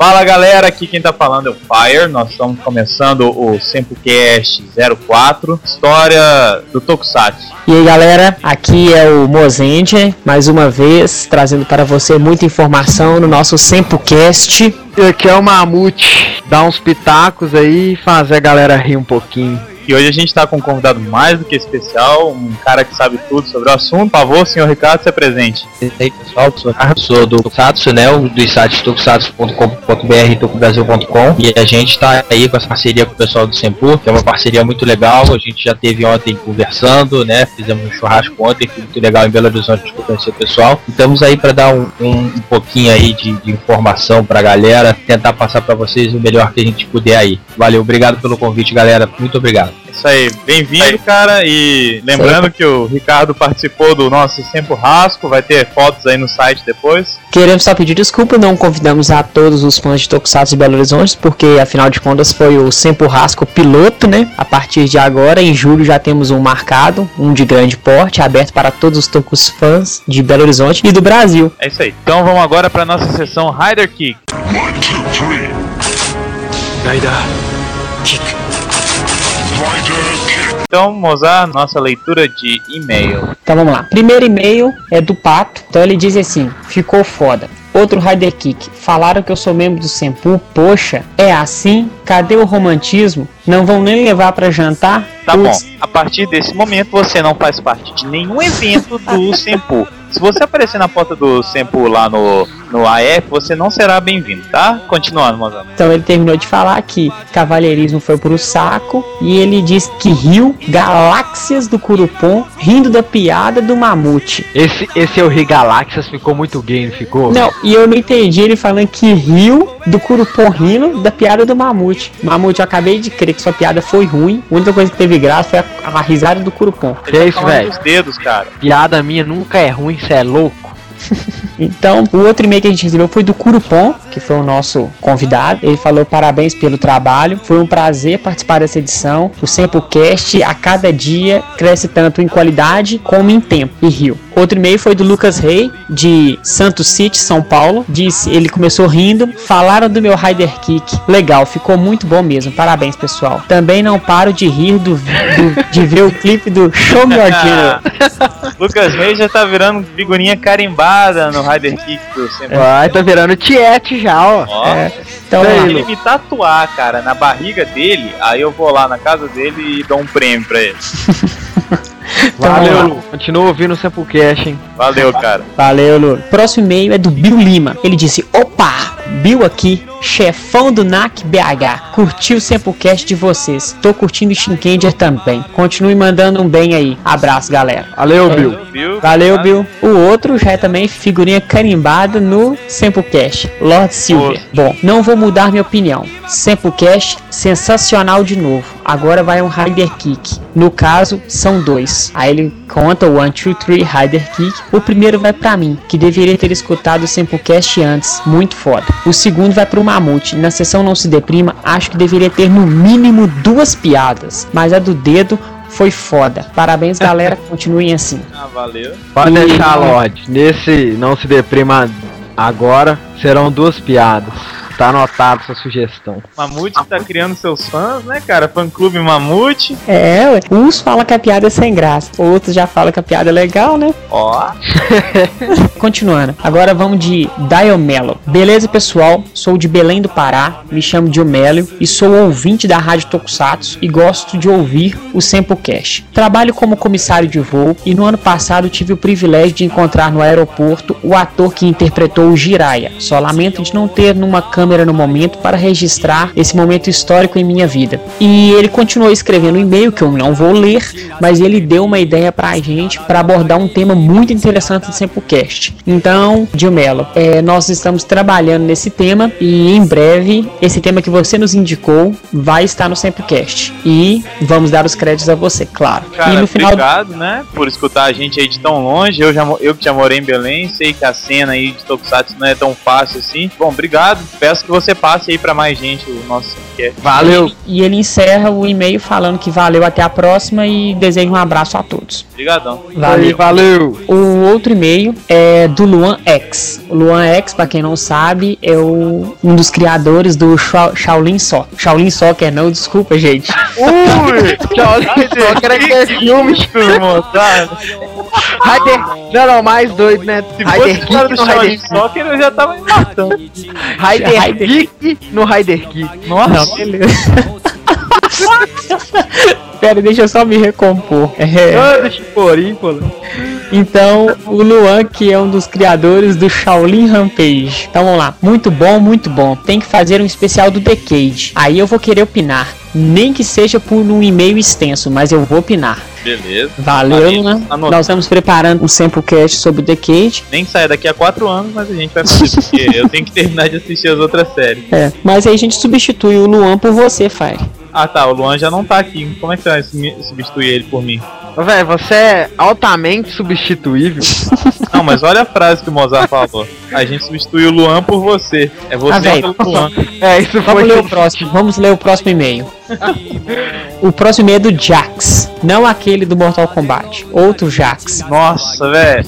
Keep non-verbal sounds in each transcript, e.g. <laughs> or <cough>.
Fala galera, aqui quem tá falando é o Fire. Nós estamos começando o Sempocast 04, história do Tokusatsu. E aí galera, aqui é o Mozende, mais uma vez trazendo para você muita informação no nosso Sempocast. Aqui é o Mamute, dá uns pitacos aí e fazer a galera rir um pouquinho. E hoje a gente está com um convidado mais do que especial, um cara que sabe tudo sobre o assunto. Por favor, senhor Ricardo, se presente. E aí, pessoal, sou, sou do Tokusatsu, né? Do site tokusatsu.com.br e tokubrasil.com. E a gente está aí com essa parceria com o pessoal do Sempu, que é uma parceria muito legal. A gente já teve ontem conversando, né? Fizemos um churrasco ontem, foi muito legal em Belo Horizonte para conhecer o pessoal. E estamos aí para dar um, um, um, pouquinho aí de, de informação para a galera, tentar passar para vocês o melhor que a gente puder aí. Valeu, obrigado pelo convite, galera. Muito obrigado. Isso aí, bem-vindo, cara. E lembrando Sim. que o Ricardo participou do nosso Sempre Rasco, vai ter fotos aí no site depois. Queremos só pedir desculpa, não convidamos a todos os fãs de Tokusatsu de Belo Horizonte, porque afinal de contas foi o Sempre Rasco piloto, né? A partir de agora, em julho, já temos um marcado, um de grande porte, aberto para todos os Tokus fãs de Belo Horizonte e do Brasil. É isso aí. Então vamos agora para nossa sessão Rider Kick. One, two, three. Rider Kick. Então, Mozart, nossa leitura de e-mail. Então vamos lá. Primeiro e-mail é do Pato. Então ele diz assim: ficou foda. Outro Rider Kick. Falaram que eu sou membro do Sempu. Poxa, é assim? Cadê o romantismo? Não vão nem levar para jantar? Tá Puts. bom. A partir desse momento você não faz parte de nenhum evento do <laughs> Sempu. Se você aparecer na porta do Sempo lá no, no AF, você não será bem-vindo, tá? Continuando, Mozart. Então ele terminou de falar que cavalheirismo foi pro saco e ele diz que riu galáxias do Curupom rindo da piada do mamute. Esse, esse é o Ri Galáxias ficou muito gay, não ficou? Não, e eu não entendi ele falando que riu do Curupom rindo da piada do mamute. Mamute, eu acabei de crer que sua piada foi ruim. A única coisa que teve graça foi a, a risada do Curupom. Que é isso, velho? dedos, cara. Piada minha nunca é ruim isso é louco. <laughs> então, o outro e-mail que a gente recebeu foi do Curupom, que foi o nosso convidado. Ele falou parabéns pelo trabalho. Foi um prazer participar dessa edição. O Sempocast a cada dia cresce tanto em qualidade como em tempo e rio. Outro e-mail foi do Lucas Rey, de Santos City, São Paulo. Disse, ele começou rindo. Falaram do meu Rider Kick. Legal, ficou muito bom mesmo. Parabéns, pessoal. Também não paro de rir do, do de ver o clipe do Show Me Your <laughs> Lucas Rey já tá virando figurinha carimbada no Rider Kick do Sempre. Vai, tá virando tiete já, ó. ó é. Então, se ele me tatuar, cara, na barriga dele, aí eu vou lá na casa dele e dou um prêmio pra ele. <laughs> Então, Valeu, Continua ouvindo o Samplecast, hein? Valeu, cara. Valeu, Lu. Próximo e-mail é do Bill Lima. Ele disse: Opa, Bill aqui, chefão do NAC BH. Curti o Samplecast de vocês. Tô curtindo o Shinkenger também. Continue mandando um bem aí. Abraço, galera. Valeu, Bill. Bill. Valeu, Bill. O outro já é também figurinha carimbada no Samplecast. Lord Silver. Bom, não vou mudar minha opinião. Samplecast sensacional de novo. Agora vai um Rider Kick. No caso, são dois. Aí ele conta o 1, 2, 3 Rider Kick. O primeiro vai para mim, que deveria ter escutado o Samplecast antes. Muito foda. O segundo vai pro Mamute. Na sessão Não Se Deprima, acho que deveria ter no mínimo duas piadas. Mas a do dedo foi foda. Parabéns, galera. <laughs> Continuem assim. Ah, valeu. Pode deixar, Lorde. Nesse Não Se Deprima agora, serão duas piadas. Tá anotado sua sugestão. Mamute tá criando seus fãs, né, cara? Fã clube Mamute. É, ué. Uns falam que a piada é sem graça, outros já falam que a piada é legal, né? Ó. <laughs> Continuando. Agora vamos de Diomelo. Beleza, pessoal? Sou de Belém do Pará, me chamo Diomelo e sou ouvinte da Rádio Tokusatsu e gosto de ouvir o Samplecast. Trabalho como comissário de voo e no ano passado tive o privilégio de encontrar no aeroporto o ator que interpretou o Jiraiya. Só lamento de não ter numa câmera câmera no momento para registrar esse momento histórico em minha vida. E ele continuou escrevendo um e-mail que eu não vou ler, mas ele deu uma ideia para a gente para abordar um tema muito interessante do Sempocast. Então, Dilmelo, é, nós estamos trabalhando nesse tema e em breve esse tema que você nos indicou vai estar no Sempocast. E vamos dar os créditos a você, claro. Cara, e no final obrigado, né, por escutar a gente aí de tão longe. Eu já eu que já morei em Belém, sei que a cena aí de Tokusatsu não é tão fácil assim. Bom, obrigado. Peço peço que você passe aí pra mais gente o nosso podcast. Valeu. E ele encerra o e-mail falando que valeu até a próxima e deseja um abraço a todos. Obrigadão. Valeu. Valeu. O outro e-mail é do Luan X. O Luan X, pra quem não sabe, é o, um dos criadores do Shao- Shaolin Só. Shaolin Soccer, não, desculpa, gente. Ui! Só quero <laughs> que é filme. <laughs> Raider. Não, não, mais doido, né? Raider Kick no Raider Soccer, eu já tava me matando. Raider Kick no Raider Kick. Não, beleza. <laughs> Pera, deixa eu só me recompor. É. Ah, eu pôr, ímpola. Então, o Luan, que é um dos criadores do Shaolin Rampage. Então vamos lá. Muito bom, muito bom. Tem que fazer um especial do Decade. Aí eu vou querer opinar. Nem que seja por um e-mail extenso, mas eu vou opinar. Beleza. Valeu. Anotado. Nós estamos preparando um samplecast sobre o Decade. Nem que saia daqui a quatro anos, mas a gente vai fazer, porque eu tenho que terminar de assistir as outras séries. É, mas aí a gente substitui o Luan por você, Fire. Ah tá, o Luan já não tá aqui. Como é que você vai substituir ele por mim? Véi, você é altamente substituível. <laughs> Não, mas olha a frase que o Mozart falou. A gente substitui o Luan por você. É você Ah, pelo Luan. É, isso Vamos foi. ler o próximo. Vamos ler o próximo e-mail. O próximo é do Jax, não aquele do Mortal Kombat, outro Jax. Nossa, velho.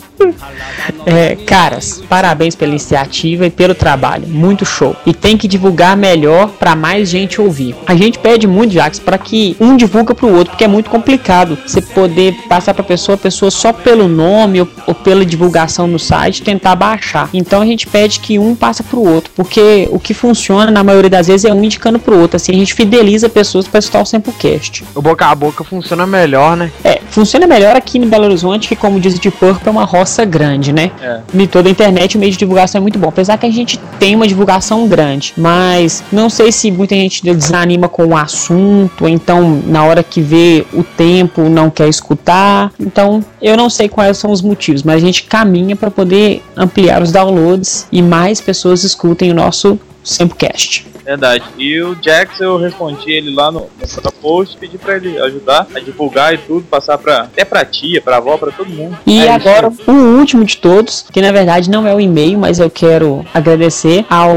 É, caras, parabéns pela iniciativa e pelo trabalho, muito show. E tem que divulgar melhor pra mais gente ouvir. A gente pede muito, Jax, para que um divulga pro outro, porque é muito complicado você poder passar pra pessoa, a pessoa só pelo nome ou, ou pela divulgação no site tentar baixar. Então a gente pede que um passa pro outro, porque o que funciona na maioria das vezes é um indicando pro outro, assim a gente fideliza pessoas para escutar o Samplecast. O boca a boca funciona melhor, né? É, funciona melhor aqui no Belo Horizonte, que como diz o Deep Purple, é uma roça grande, né? É. Em toda a internet o meio de divulgação é muito bom. Apesar que a gente tem uma divulgação grande, mas não sei se muita gente desanima com o assunto, então na hora que vê o tempo não quer escutar. Então eu não sei quais são os motivos, mas a gente caminha para poder ampliar os downloads e mais pessoas escutem o nosso Samplecast. Verdade. E o Jax, eu respondi ele lá no, no post, pedi pra ele ajudar a divulgar e tudo, passar pra, até pra tia, pra avó, pra todo mundo. E É isso agora, o último de todos, que na verdade não é o e-mail, mas eu quero agradecer ao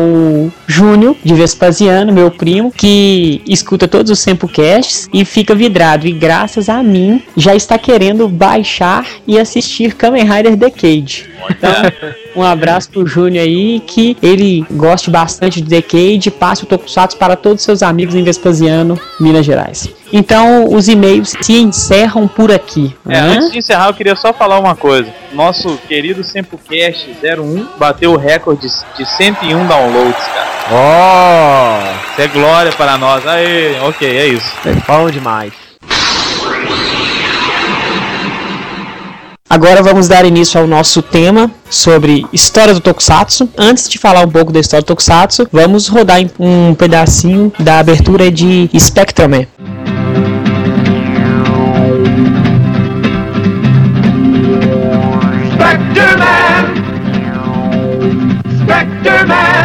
Júnior de Vespasiano, meu primo, que escuta todos os Samplecasts e fica vidrado. E graças a mim, já está querendo baixar e assistir Kamen Rider Decade. Então, um abraço pro Júnior aí, que ele goste bastante de Decade passe o Tokusatsu para todos os seus amigos em Vespasiano, Minas Gerais. Então, os e-mails se encerram por aqui. É, né? antes de encerrar, eu queria só falar uma coisa. Nosso querido Sempocast 01 bateu o recorde de 101 downloads, cara. Ó, Isso é glória para nós. Aê, ok, é isso. bom demais. Agora vamos dar início ao nosso tema sobre história do Tokusatsu. Antes de falar um pouco da história do Tokusatsu, vamos rodar um pedacinho da abertura de. Spectre Man! Man!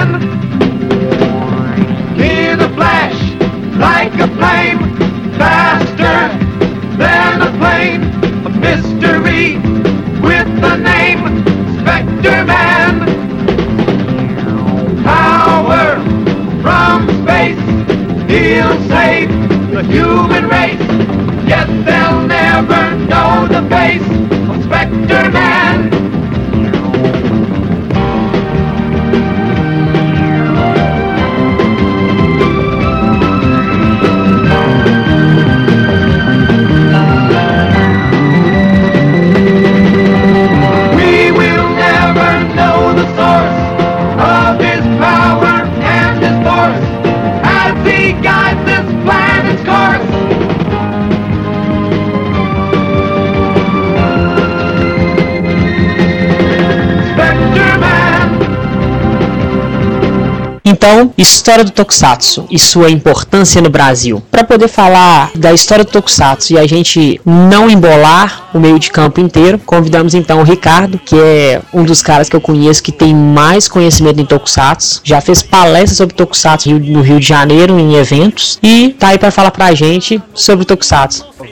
Então, história do Tokusatsu e sua importância no Brasil. Para poder falar da história do Tokusatsu e a gente não embolar o meio de campo inteiro, convidamos então o Ricardo, que é um dos caras que eu conheço que tem mais conhecimento em Tokusatsu, já fez palestras sobre Tokusatsu no Rio de Janeiro em eventos e tá aí para falar pra gente sobre Tokusatsu. <laughs>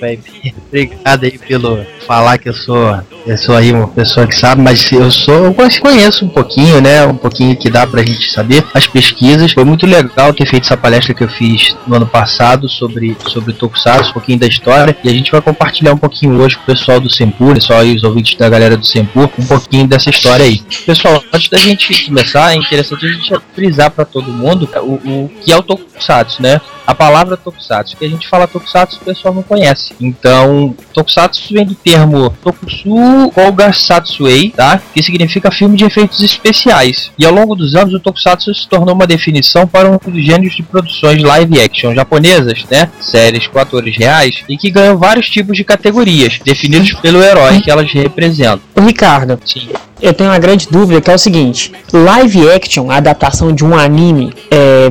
Obrigado aí pelo falar que eu sou, eu sou aí uma pessoa que sabe, mas eu sou, eu conheço um pouquinho, né? Um pouquinho que dá pra gente saber as pesquisas. Foi muito legal ter feito essa palestra que eu fiz no ano passado sobre sobre Tokusatsu, um pouquinho da história, e a gente vai compartilhar um pouquinho hoje com o pessoal do Sempur, pessoal aí os ouvintes da galera do Sempur, um pouquinho dessa história aí. Pessoal, antes da gente começar, é interessante a gente frisar para todo mundo o, o que é o Tokusatsu, né? A palavra Tokusatsu, que a gente fala Tokusatsu, o pessoal não conhece. Então, Tokusatsu vem do termo Tokusu Koga Satsuei, tá? Que significa filme de efeitos especiais. E ao longo dos anos, o Tokusatsu se tornou uma definição para um dos gêneros de produções live action japonesas, né? Séries com atores reais, e que ganham vários tipos de categorias, definidos pelo herói que elas representam. Ô Ricardo, Sim. Eu tenho uma grande dúvida que é o seguinte: live action, a adaptação de um anime é,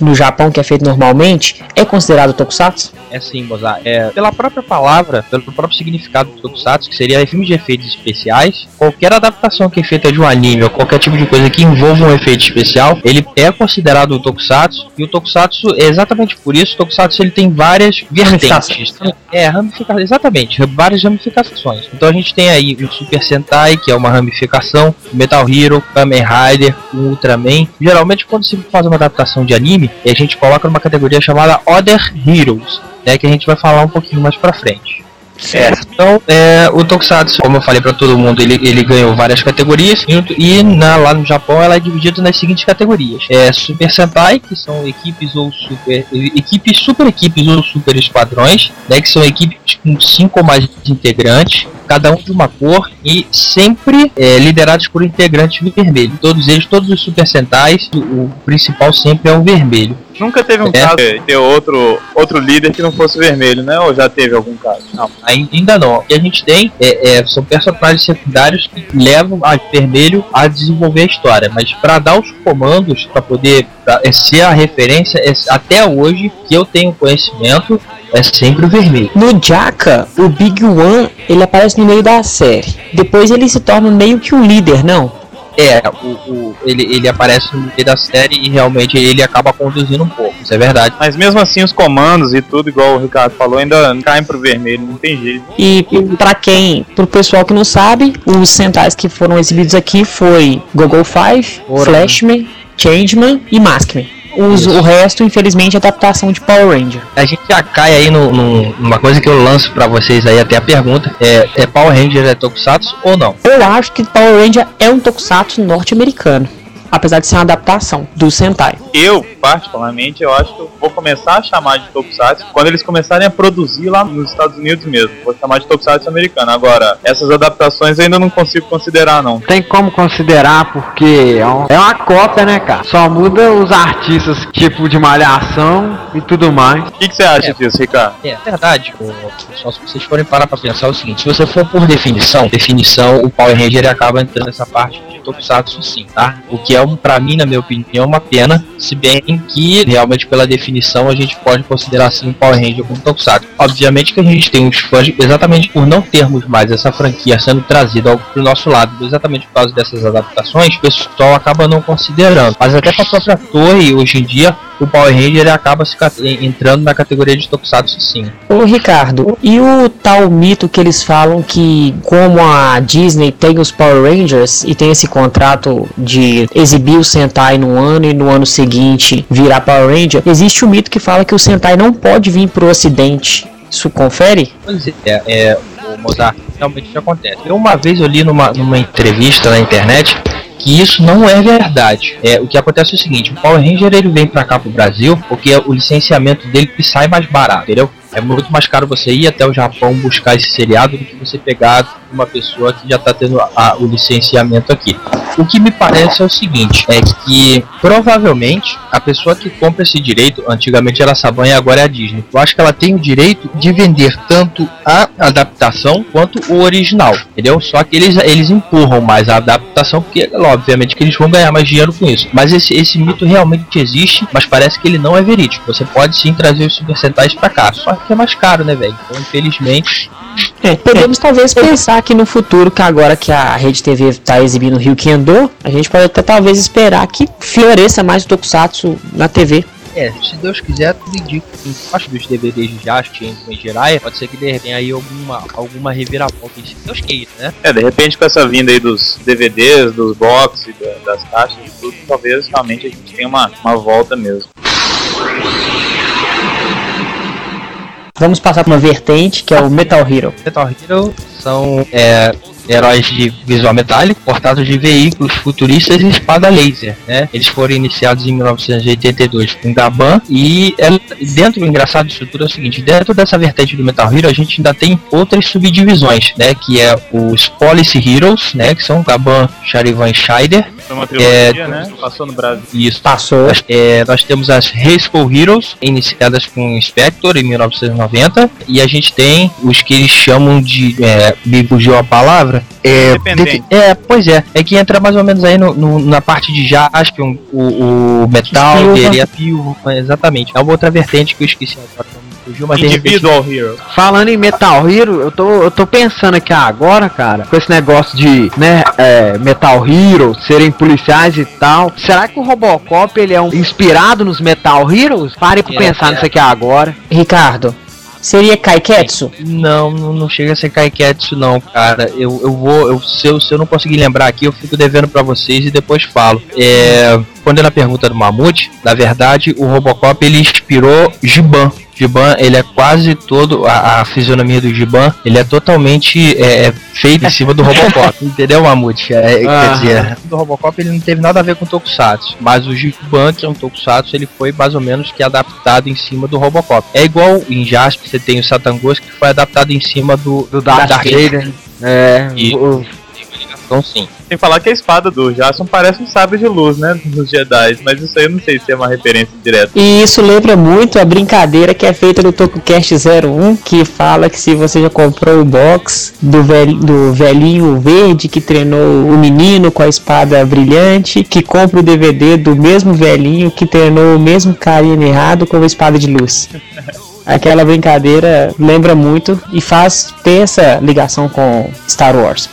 no Japão que é feito normalmente, é considerado tokusatsu? É sim, Mozart. É, pela própria palavra, pelo próprio significado do Tokusatsu, que seria filme de efeitos especiais, qualquer adaptação que é feita de um anime ou qualquer tipo de coisa que envolva um efeito especial, ele é considerado um Tokusatsu. E o Tokusatsu, é exatamente por isso, o Tokusatsu ele tem várias vertentes. É, ramificações, exatamente, várias ramificações. Então a gente tem aí o Super Sentai, que é uma ramificação, o Metal Hero, Kamen Rider, Ultraman. Geralmente quando se faz uma adaptação de anime, a gente coloca numa categoria chamada Other Heroes né, que a gente vai falar um pouquinho mais pra frente. Certo. Então, é, o Tokusatsu, como eu falei pra todo mundo, ele, ele ganhou várias categorias e, na- lá no Japão ela é dividida nas seguintes categorias: é Super Sentai, que são equipes ou super equipes, super equipes ou super esquadrões, né, que são equipes com cinco ou mais integrantes, cada um de uma cor e sempre é, liderados por integrantes vermelhos. Todos eles, todos os Super Sentais, o, o principal sempre é o vermelho. Nunca teve um É. caso de ter outro, outro líder que não fosse vermelho, né? Ou já teve algum caso? Não, ai- ainda não. O que a gente tem é, é- são personagens secundários que levam a vermelho a desenvolver a história, mas para dar os comandos, para poder pra- é, ser a referência, é- até hoje que eu tenho conhecimento, é sempre o vermelho. No Jaka, o Big One ele aparece no meio da série. Depois ele se torna meio que um líder, não? É, o, o- ele, ele aparece no meio da série e realmente ele acaba conduzindo um pouco, isso é verdade. Mas mesmo assim, os comandos e tudo, igual o Ricardo falou, ainda caem pro vermelho, não tem jeito. E pra quem, pro pessoal que não sabe, os centais que foram exibidos aqui foi Gogol 5, Ora. Flashman, Changeman e Maskman. Os, Isso. o resto, infelizmente, é adaptação de Power Ranger. A gente já cai aí no, no- numa coisa que eu lanço pra vocês aí até a pergunta, é, é Power Ranger é Tokusatsu ou não? Eu acho que Power Ranger é um tokusatsu norte-americano. Apesar de ser uma adaptação do Sentai. Eu, particularmente, eu acho que eu vou começar a chamar de Tokusatsu quando eles começarem a produzir lá nos Estados Unidos mesmo. Vou chamar de Tokusatsu americano. Agora, essas adaptações eu ainda não consigo considerar, não. Tem como considerar porque é, um- é uma cópia, né, cara? Só muda os artistas, tipo de malhação e tudo mais. O que, você acha É. disso, Ricardo? É verdade, o- só se vocês forem parar pra pensar é o seguinte, se você for por definição, definição, o Power Ranger acaba entrando nessa parte de Tokusatsu sim, tá? O que é, um, pra mim, na minha opinião, uma pena, se bem que, realmente, pela definição, a gente pode considerar sim o Power Ranger como Tokusatsu. Obviamente que a gente tem os fãs, exatamente por não termos mais essa franquia sendo trazida pro nosso lado, exatamente por causa dessas adaptações, o pessoal acaba não considerando. Mas até pra própria torre, hoje em dia, o Power Ranger acaba entrando na categoria de Tokusatsu sim. Ô Ricardo, e o tal mito que eles falam que como a Disney tem os Power Rangers e tem esse contrato de exibir o Sentai num ano e no ano seguinte virar Power Ranger, existe o mito que fala que o Sentai não pode vir pro ocidente. Isso confere? Pois é, é o Mozart, realmente isso acontece. Eu uma vez eu li numa, numa entrevista na internet que isso não é verdade. É, o que acontece é o seguinte, o Power Ranger ele vem pra cá pro Brasil porque o licenciamento dele sai mais barato, entendeu? É muito mais caro você ir até o Japão buscar esse seriado do que você pegar uma pessoa que já tá tendo a- o licenciamento aqui. O que me parece é o seguinte, é que provavelmente a pessoa que compra esse direito, antigamente era a Saban e agora é a Disney. Eu acho que ela tem o direito de vender tanto a adaptação quanto o original, entendeu? Só que eles, eles empurram mais a adaptação porque, obviamente, que eles vão ganhar mais dinheiro com isso. Mas esse, esse mito realmente existe, mas parece que ele não é verídico. Você pode sim trazer os Super Sentais pra cá, só que é mais caro, né, velho? Então, infelizmente, É, podemos talvez pensar que no futuro, que agora que a Rede TV está exibindo o Rio Kendo, a gente pode até talvez esperar que floresça mais o Tokusatsu na TV. É, se Deus quiser, tudo indica que embaixo dos DVDs de Jast em Jiraiya, pode ser que de repente aí alguma, alguma reviravolta, se Deus queira, né? É, de repente com essa vinda aí dos DVDs, dos boxes, da- das caixas e tudo, talvez realmente a gente tenha uma, uma volta mesmo. Vamos passar para uma vertente que é o Metal Hero. Metal Hero são é, heróis de visual metálico, portados de veículos futuristas e espada laser, né? Eles foram iniciados em 1982 com Gaban e é, dentro do engraçado disso tudo é o seguinte, dentro dessa vertente do Metal Hero a gente ainda tem outras subdivisões, né? Que é os Policy Heroes, né? Que são Gaban, Charivan e Scheider. Foi uma trilogia, né? Passou no Brasil. Isso. Passou. Nós, é, nós temos as School Heroes, iniciadas com Spectre em 1990, e a gente tem os que eles chamam de. É, me fugiu a palavra. É, Independente. defi- é, pois é, é que entra mais ou menos aí no, no- na parte de Jaspion, o, o Metal, Silva. ele é Pio, exatamente. É uma outra vertente que eu esqueci agora, fugiu, mas de repente- Individual Hero. Falando em Metal Hero, eu tô, eu tô pensando aqui agora, cara, com esse negócio de, né, é, Metal Hero, serem policiais e tal. Será que o Robocop, ele é um, inspirado nos Metal Heroes? Pare pra É, pensar é. nisso aqui agora. Ricardo, seria Kaiketsu? Não, não, chega a ser Kaiketsu não, cara. Eu, eu vou, eu, se, eu, se eu não conseguir lembrar aqui, eu fico devendo pra vocês e depois falo. É, respondendo a pergunta do Mamute, na verdade, o Robocop ele inspirou Giban. Giban, ele é quase todo, a, a fisionomia do Giban, ele é totalmente é, é, feito em cima do Robocop, <laughs> entendeu, Mamute? É, Quer Aham. dizer, o Robocop ele não teve nada a ver com Tokusatsu, mas o Giban, que é um Tokusatsu, ele foi mais ou menos que adaptado em cima do Robocop. É igual em Jasper, você tem o Satan Ghost, que foi adaptado em cima do, Do Darth, Darth Vader. É, E- o- Então sim. Sem falar que a espada do Jason parece um sabre de luz, né? Dos Jedi. Mas isso aí eu não sei se é uma referência direta. E isso lembra muito a brincadeira que é feita no TokuCast 01, que fala que se você já comprou o box do, velho, do velhinho verde que treinou o menino com a espada brilhante, que compra o DVD do mesmo velhinho que treinou o mesmo carinha errado com a espada de luz. <laughs> Aquela brincadeira lembra muito e faz ter essa ligação com Star Wars.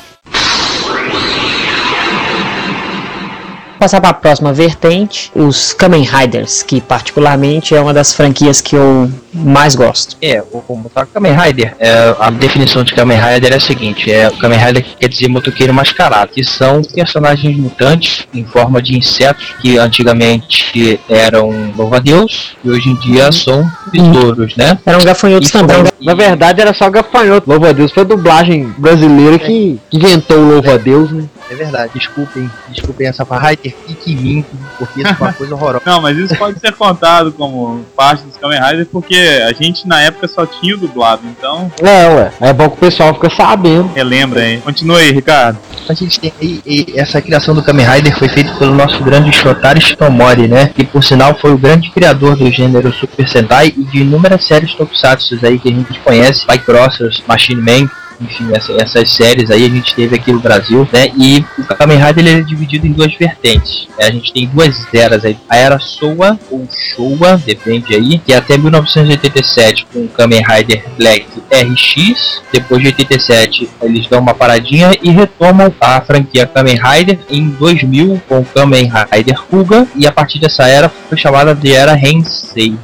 Passar para a próxima vertente, os Kamen Riders, que particularmente é uma das franquias que eu mais gosto. É, o, o Kamen Rider, é, a definição de Kamen Rider é a seguinte, é o Kamen Rider quer dizer motoqueiro mascarado, que são personagens mutantes em forma de insetos que antigamente eram louva-a-Deus e hoje em dia são besouros, né? Eram gafanhotos E também. Na verdade era só gafanhoto. Louva a Deus foi a dublagem brasileira que inventou o Louva a Deus, né? É verdade, desculpem, desculpem essa Rider fique limpo, porque isso é uma coisa horrorosa. <laughs> Não, mas isso pode ser contado como parte dos Kamen Riders porque a gente na época só tinha o dublado. Então, É, ué. É bom que o pessoal fica sabendo. relembra aí. Continua aí, Ricardo. A gente tem aí, e essa criação do Kamen Rider foi feita pelo nosso grande Shotari Shitomori, né? Que por sinal foi o grande criador do gênero Super Sentai e de inúmeras séries tokusatsu aí que a gente conhece, Bike Crossers, Machine Man, enfim, essa- essas séries aí a gente teve aqui no Brasil, né? E o Kamen Rider ele é dividido em duas vertentes. É, a gente tem duas eras aí. A era Showa ou Showa, depende aí, que é até 1987 com o Kamen Rider Black RX. Depois de 87 eles dão uma paradinha e retomam a franquia Kamen Rider em 2000 com o Kamen Rider Kuga e a partir dessa era foi chamada de era Hensei.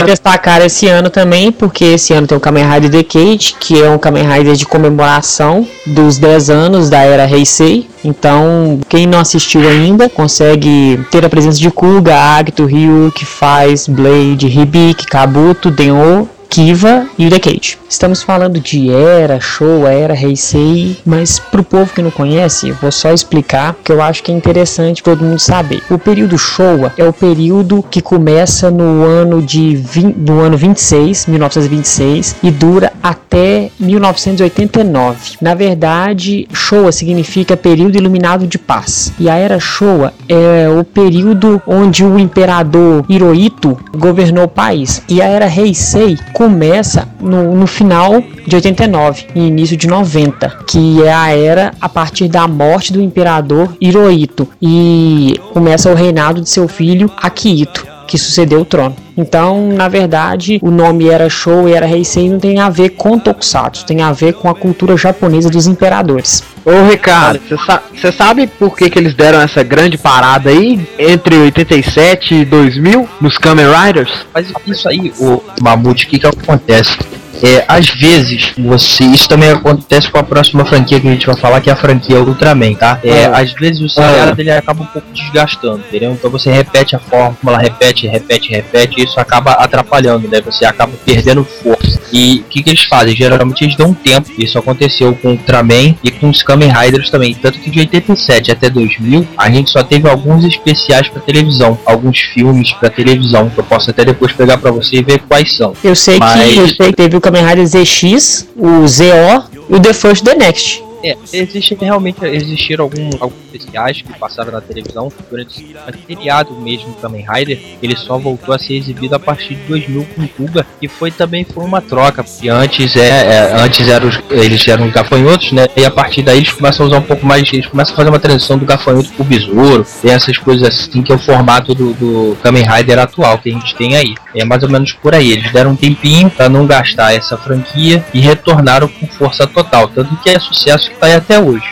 Duas- destacar esse ano também, porque esse ano tem o Kamen Rider Decade, que é um Kamen Rider de comemoração dos 10 anos da era Heisei. Então, quem não assistiu ainda, consegue ter a presença de Kuga, Agito, Ryuk, Faz, Blade, Hibiki, Kabuto, Denho, Kiva e o Decade. Estamos falando de era, show, era, Heisei, mas pro povo que não conhece, eu vou só explicar que eu acho que é interessante todo mundo saber. O período Showa é o período que começa no ano de 20, no ano 26, 1926 e dura até 1989. Na verdade, Showa significa período iluminado de paz. E a era Showa é o período onde o imperador Hirohito governou o país. E a era Heisei começa no, no final de 89 e início de 90, que é a era a partir da morte do imperador Hirohito e começa o reinado de seu filho Akihito. que sucedeu o trono. Então, na verdade, o nome era Show e era Heisei não tem a ver com Tokusatsu, tem a ver com a cultura japonesa dos imperadores. Ô Ricardo, você sa sabe por que, que eles deram essa grande parada aí entre 87 e 2000 nos Kamen Riders? Mas isso aí, o Mamute, o que que acontece? É, às vezes, você. Isso também acontece com a próxima franquia que a gente vai falar, que é a franquia Ultraman, tá? É, às vezes o seriado dele acaba um pouco desgastando, entendeu? Então você repete a fórmula, repete, repete, repete, e isso acaba atrapalhando, né? Você acaba perdendo força. E o que, que eles fazem? Geralmente eles dão um tempo. Isso aconteceu com o Ultraman e com os Kamen Riders também. Tanto que de 87 até 2000, a gente só teve alguns especiais pra televisão, alguns filmes pra televisão, que eu posso até depois pegar pra você e ver quais são. Eu sei Mas- que eu sei que teve o Kamen Rider ZX, o ZO e o The First The Next. É, existe, realmente existiram algum, alguns especiais que passaram na televisão durante o seriado mesmo Kamen Rider, ele só voltou a ser exibido a partir de 2000 com Kuga e foi também foi uma troca, porque antes é, é, antes eram os, eles eram os gafanhotos, né? E a partir daí eles começam a usar um pouco mais, eles começam a fazer uma transição do gafanhoto pro besouro, tem essas coisas assim que é o formato do, do Kamen Rider atual que a gente tem aí. É mais ou menos por aí. Eles deram um tempinho para não gastar essa franquia e retornaram com força total, tanto que é sucesso até hoje.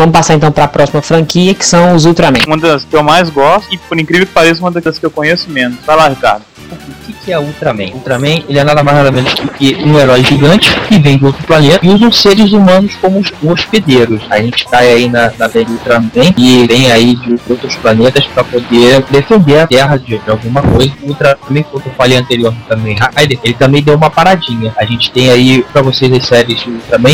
Vamos passar então para a próxima franquia, que são os Ultraman. Uma das que eu mais gosto e, por incrível que pareça, uma das que eu conheço menos. Vai lá, Ricardo. O que, que é Ultraman? Ultraman ele é nada mais nada menos que um herói gigante que vem de outro planeta e usa seres humanos como os hospedeiros. A gente cai aí na, na Terra Ultraman e vem aí de outros planetas para poder defender a Terra de, de alguma coisa. O Ultraman, como eu falei anterior no Kamen Rider, ele também deu uma paradinha. A gente tem aí para vocês as séries Ultraman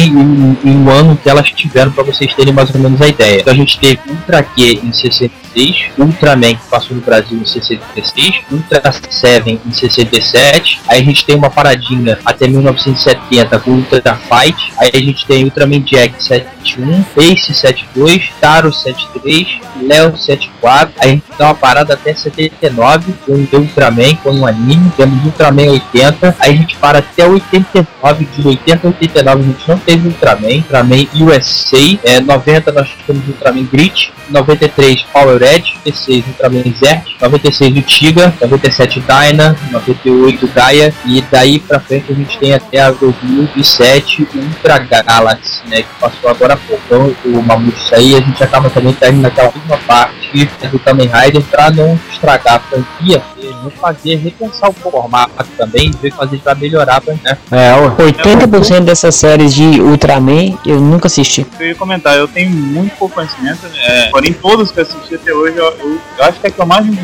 e o ano que elas tiveram para vocês terem mais ou menos a ideia. Então a gente teve Ultra Q em 66, Ultraman que passou no Brasil em 66, Ultra 7 em 67, aí a gente tem uma paradinha até 1970 com Ultra Fight, aí a gente tem Ultraman Jack 71, Ace 72, Taro 73, Leo 74, aí a gente dá uma parada até 79 com o Ultraman, com um anime, temos Ultraman 80, aí a gente para até 89, de 80 a 89 a gente não teve Ultraman, Ultraman USA, é, 90 nós temos Ultraman Grit, 93 Power Edge, 96 Ultraman Zert, 96 o Tiga, 97 Dyna, 98 Gaia e daí pra frente a gente tem até a 2007 Ultra Galaxy, né, que passou agora há pouco. Então o Mamute isso aí a gente acaba também caindo naquela última parte do Kamen Rider pra não estragar a franquia e não fazer repensar o formato também, ver fazer pra melhorar, né? É, ué. 80% dessas séries de Ultraman eu nunca assisti. Eu ia comentar, eu tenho muito pouco conhecimento, é, porém todos que eu assisti até hoje, eu, eu- eu acho que é que eu mais me.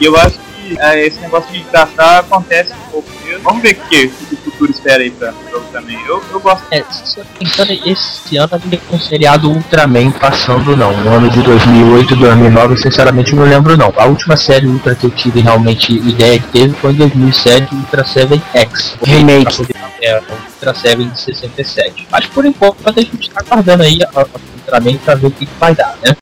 E eu acho que é, esse negócio de gastar acontece um pouco mesmo. Vamos ver o que, o que o futuro espera aí pra jogo também. Eu, eu gosto. É, se eu pensando esse ano a gente tem um seriado Ultraman passando não. No ano de 2008, 2009, eu sinceramente não lembro não. A última série Ultra que eu tive realmente ideia que teve foi em 2007, Ultra 7X. Remake. É, Ultra 7 de 67. Mas por enquanto a gente tá aguardando aí a, a Ultraman pra ver o que, que vai dar, né?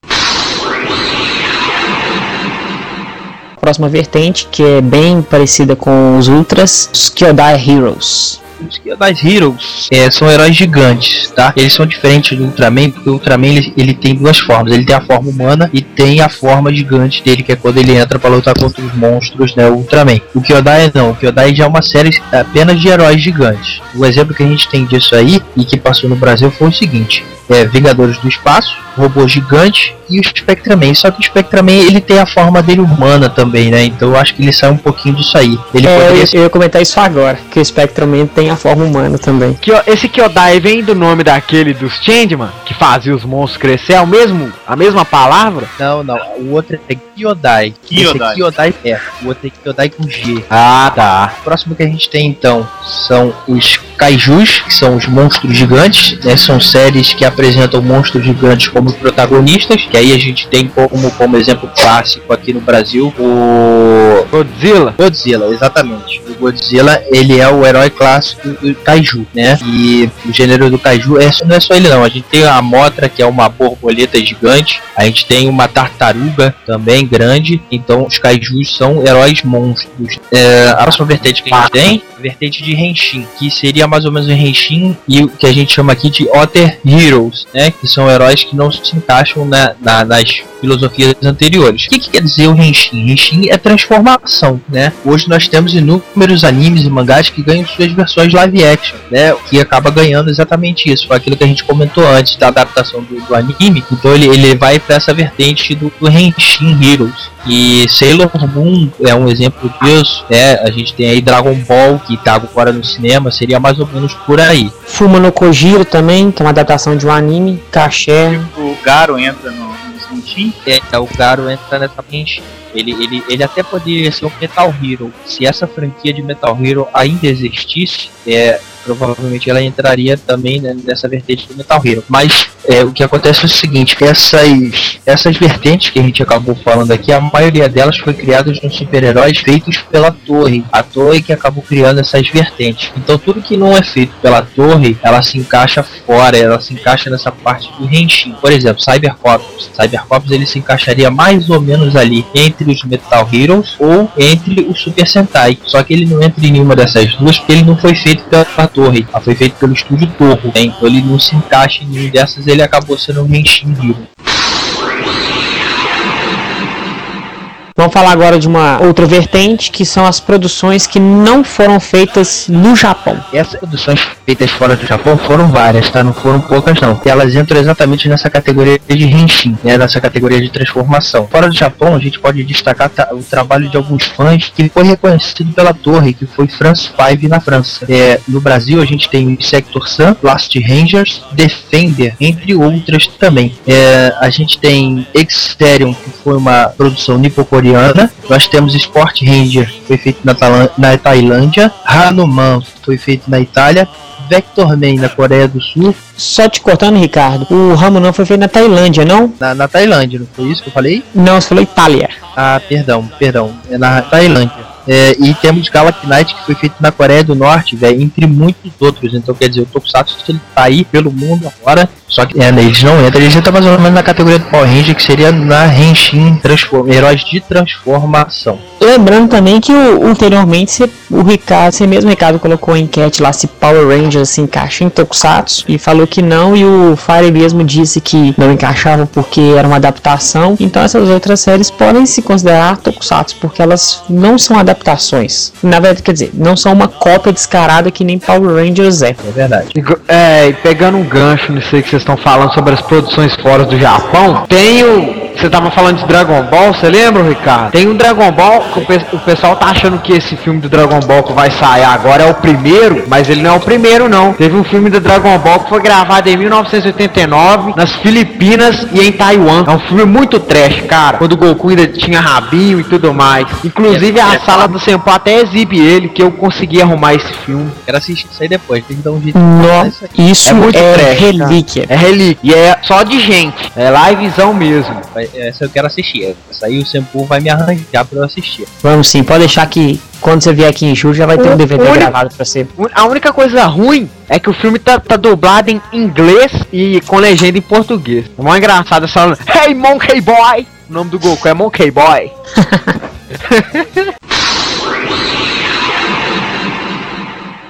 Próxima vertente, que é bem parecida com os Ultras, os Kyodai Heroes. Os das Heroes é, são heróis gigantes, tá? Eles são diferentes do Ultraman, porque o Ultraman ele, ele tem duas formas. Ele tem a forma humana e tem a forma gigante dele, que é quando ele entra pra lutar contra os monstros, né? O Ultraman. O Kyodai não. O Kyodai já é uma série apenas de heróis gigantes. O exemplo que a gente tem disso aí, e que passou no Brasil, foi o seguinte. É, Vingadores do Espaço, Robô Gigante e o Spectraman. Só que o Spectraman ele tem a forma dele humana também, né? Então eu acho que ele sai um pouquinho disso aí. Ele É, poderia eu, eu ia comentar isso agora, que o Spectrum tem a forma humana também. Que, esse Kyodai vem do nome daquele dos Changeman, que fazia os monstros crescer, é o mesmo, a mesma palavra? Não, não. O outro é Kyodai. Kyodai. Esse é Kyodai é. O outro é Kyodai com G. Ah, tá. O próximo que a gente tem então são os Kaijus, que são os monstros gigantes. Né? São séries que apresentam monstros gigantes como protagonistas. Que aí a gente tem como, como exemplo clássico aqui no Brasil o Godzilla. Godzilla, exatamente. O Godzilla, ele é o herói clássico do Kaiju, né? E o gênero do Kaiju é, não é só ele não. A gente tem a Motra, que é uma borboleta gigante. A gente tem uma tartaruga também grande. Então os Kaijus são heróis monstros. É, a próxima vertente que a gente tem vertente de Henshin, que seria mais ou menos o Henshin e o que a gente chama aqui de Other Heroes, né? Que são heróis que não se encaixam na, na, nas filosofias anteriores. O que, que, quer dizer o Henshin? Henshin é transformação, né? Hoje nós temos inúmeros animes e mangás que ganham suas versões live action, né? Que acaba ganhando exatamente isso. Foi aquilo que a gente comentou antes da adaptação do, do anime. Então ele, ele vai para essa vertente do, do Henshin Heroes. E Sailor Moon é um exemplo disso, né? A gente tem aí Dragon Ball, que tá agora no cinema, seria mais ou menos por aí. Fuma no Kojiro também, que é uma adaptação de um anime, Caché. O Garo entra no, no Henshin. É, o Garo entra nessa Henshin. Ele, ele, ele até poderia ser um Metal Hero. Se essa franquia de Metal Hero ainda existisse, é, provavelmente ela entraria também né, nessa vertente do Metal Hero. Mas é, o que acontece é o seguinte, essas, essas vertentes que a gente acabou falando aqui, a maioria delas foi criada de super-heróis feitos pela Torre. A Torre que acabou criando essas vertentes. Então tudo que não é feito pela Torre, ela se encaixa fora, ela se encaixa nessa parte do Henshin. Por exemplo, Cybercops. Cybercops ele se encaixaria mais ou menos ali entre os Metal Heroes ou entre o Super Sentai. Só que ele não entra em nenhuma dessas duas porque ele não foi feito pela Torre. Ela foi feito pelo estúdio Torro. Né? Então ele não se encaixa em nenhuma dessas, ele acabou sendo um Henshin Hero. Vamos falar agora de uma outra vertente, que são as produções que não foram feitas no Japão. Essas produções feitas fora do Japão foram várias, tá? Não foram poucas não. E elas entram exatamente nessa categoria de Henshin, né? Nessa categoria de transformação. Fora do Japão, a gente pode destacar o trabalho de alguns fãs que foi reconhecido pela torre, que foi France 5 na França. É, no Brasil, a gente tem Sector Sun, Last Rangers, Defender, entre outras também. É, a gente tem Exterion, que foi uma produção nipo-coreana. Nós temos Sport Ranger, foi feito na, na Tailândia. Hanuman, foi feito na Itália. Vector Man, na Coreia do Sul. Só te cortando, Ricardo, o Ramo não foi feito na Tailândia, não? Na, na Tailândia, não foi isso que eu falei? Não, você falou Itália. Ah, perdão, perdão. É na Tailândia. É, e temos Galaxy Knight que foi feito na Coreia do Norte, velho, entre muitos outros. Então, quer dizer, o Tokusatsu ele tá aí pelo mundo agora. Só que é, né, eles não entram, eles entram mais ou menos na categoria do Power Ranger, que seria na Henshin Heróis de Transformação. Lembrando também que o, anteriormente o Ricardo, você mesmo Ricardo colocou a enquete lá se Power Rangers se encaixa em Tokusatsu e falou que não e o Fire mesmo disse que não encaixava porque era uma adaptação. Então essas outras séries podem se considerar Tokusatsu porque elas não são adaptações. Na verdade, quer dizer, não são uma cópia descarada que nem Power Rangers é. É verdade. É, e pegando um gancho nisso aí que vocês estão falando sobre as produções fora do Japão, tem o. Você tava falando de Dragon Ball, você lembra, Ricardo? Tem um Dragon Ball que o, pe- o pessoal tá achando que esse filme do Dragon Ball que vai sair agora é o primeiro, mas ele não é o primeiro, não. Teve um filme do Dragon Ball que foi gravado em 1989 nas Filipinas e em Taiwan. É um filme muito trash, cara. Quando o Goku ainda tinha rabinho e tudo mais. Inclusive a sala do Senpai até exibe ele, que eu consegui arrumar esse filme. Quero assistir isso aí depois, tem que dar um jeito No, isso É muito é trash, cara. relíquia. É relíquia. E é só de gente. É livezão mesmo. Vai- Essa eu quero assistir. Essa aí o Sempu vai me arranjar pra eu assistir. Vamos sim, pode deixar que quando você vier aqui em julho já vai ter um DVD único- gravado pra você. A única coisa ruim é que o filme tá, tá dublado em inglês e com legenda em português. É mó engraçado essa falando, Hey Monkey Boy! O nome do Goku é Monkey Boy. <laughs>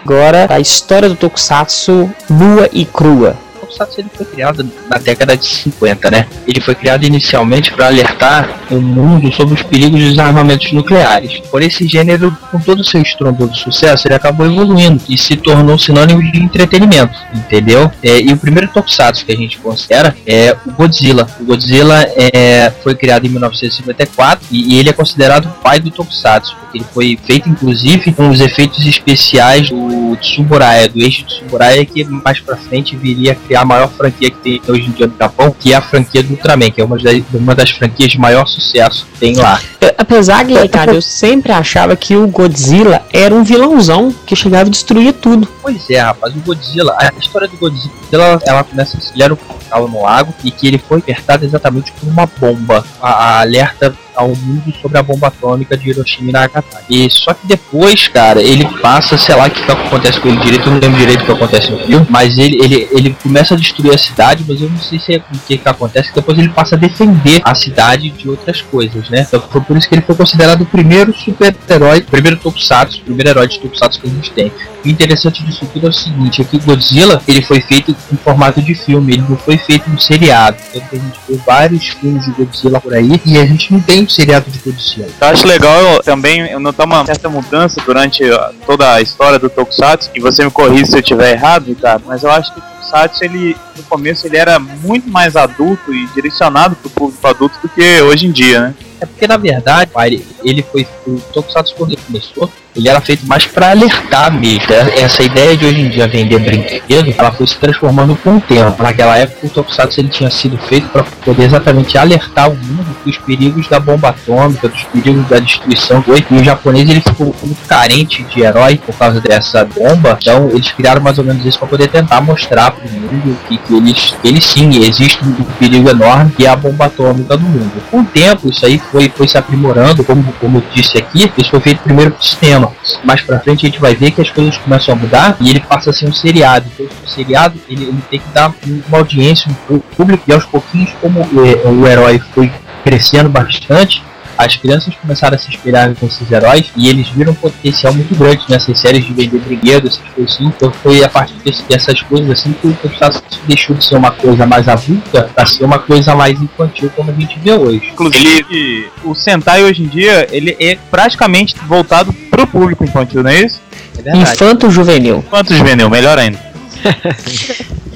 Agora, a história do Tokusatsu nua e crua. Tokusatsu ele foi criado na década de 50, né? Ele foi criado inicialmente para alertar o mundo sobre os perigos dos armamentos nucleares. Por esse gênero, com todo o seu estrondoso sucesso, ele acabou evoluindo e se tornou sinônimo de entretenimento, entendeu? É, e o primeiro Tokusatsu que a gente considera é o Godzilla. O Godzilla é, foi criado em 1954 e, e ele é considerado o pai do Tokusatsu, porque ele foi feito inclusive com os efeitos especiais do Tsuburaya, do eixo Tsuburaya, que mais pra frente viria a criar a maior franquia que tem hoje em dia no Japão, que é a franquia do Ultraman, que é uma das, uma das franquias de maior sucesso que tem lá. Eu- Apesar que, <laughs> cara, eu sempre achava que o Godzilla era um vilãozão que chegava e destruía tudo. Pois é, rapaz, o Godzilla, a história do Godzilla, ela, ela começa assim, ele era um portal no lago e que ele foi apertado exatamente por uma bomba. A, a alerta alertar o mundo sobre a bomba atômica de Hiroshima e Nagasaki. E só que depois, cara, ele passa, sei lá o que, que acontece com ele direito, eu não lembro direito o que acontece no filme, mas ele, ele, ele começa a destruir a cidade, mas eu não sei se é o que, que acontece, que depois ele passa a defender a cidade de outras coisas, né? Então foi por isso que ele foi considerado o primeiro super-herói, primeiro Tokusatsu, primeiro herói de Tokusatsu que a gente tem. O interessante disso tudo é o seguinte, é que Godzilla, ele foi feito em formato de filme, ele não foi feito no seriado. Então a gente vê vários filmes de Godzilla por aí e a gente não tem um seriado de Godzilla. Eu acho legal também notar uma certa mudança durante toda a história do Tokusatsu, e você me corrija se eu estiver errado, Ricardo, mas eu acho que o Tokusatsu, ele, no começo, ele era muito mais adulto e direcionado para o público adulto do que hoje em dia, né? É porque na verdade, pai, ele foi o Tokusatsu quando ele começou, ele era feito mais para alertar mesmo. Essa ideia de hoje em dia vender brinquedo, ela foi se transformando com o tempo. Naquela época o Tokusatsu ele tinha sido feito para poder exatamente alertar o mundo dos perigos da bomba atômica, dos perigos da destruição. E o japonês ele ficou muito carente de herói por causa dessa bomba, então eles criaram mais ou menos isso para poder tentar mostrar para o mundo que, que eles, eles sim existe um perigo enorme que é a bomba atômica do mundo. Com o tempo isso aí foi, foi se aprimorando, como, como disse aqui, isso foi feito primeiro pro cinema. Mais pra frente a gente vai ver que as coisas começam a mudar e ele passa a ser um seriado. Então o seriado ele, ele tem que dar uma audiência, um público, e aos pouquinhos, como o, o herói foi crescendo bastante, as crianças começaram a se espelhar nesses heróis e eles viram um potencial muito grande nessas séries de vender brinquedos, essas coisas assim. Então foi a partir desse, dessas coisas assim que o Tokusatsu deixou de ser uma coisa mais adulta para ser uma coisa mais infantil como a gente vê hoje. Inclusive, o Sentai hoje em dia, ele é praticamente voltado pro público infantil, não é isso? É verdade. Infanto juvenil. Quanto juvenil, melhor ainda. <laughs>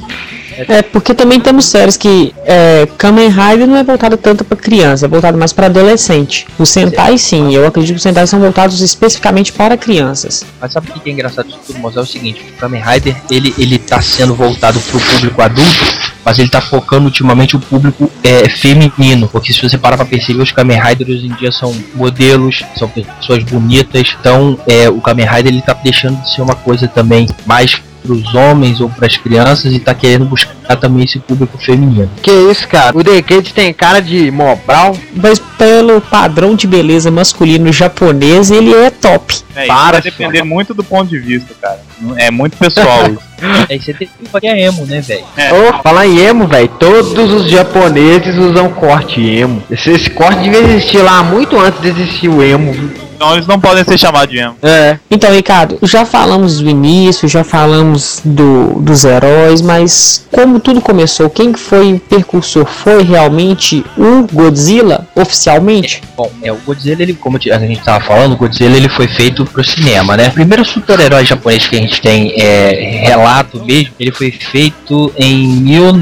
É, porque também temos séries que é, Kamen Rider não é voltado tanto para criança, é voltado mais para adolescente. Os Sentai sim, eu acredito que os Sentai são voltados especificamente para crianças. Mas sabe o que é engraçado disso tudo, Moço? É o seguinte, o Kamen Rider, ele, ele tá sendo voltado pro público adulto, mas ele tá focando ultimamente o público é, feminino. Porque se você parar pra perceber, os Kamen Riders hoje em dia são modelos, são pessoas bonitas. Então, é, o Kamen Rider, ele tá deixando de ser uma coisa também mais pros homens ou pras crianças e tá querendo buscar também esse público feminino. Que isso, cara? O Decade tem cara de Mobral. Mas pelo padrão de beleza masculino japonês, ele é top. É, isso Para, vai depender muito do ponto de vista, cara. É muito pessoal <laughs> isso. Aí você tem que é emo, né, velho? Ô, falar em emo, velho, todos os japoneses usam corte emo. Esse, esse corte devia existir lá muito antes de existir o emo. Então eles não podem ser chamados de emo. É. Então, Ricardo, já falamos do início, já falamos do, dos heróis, mas como tudo começou, quem que foi o percursor? Foi realmente o Godzilla, oficialmente? Bom, é, o Godzilla, ele, como a gente tava falando, o Godzilla ele foi feito pro cinema, né? O primeiro super-herói japonês que a gente tem é, relato mesmo, ele foi feito em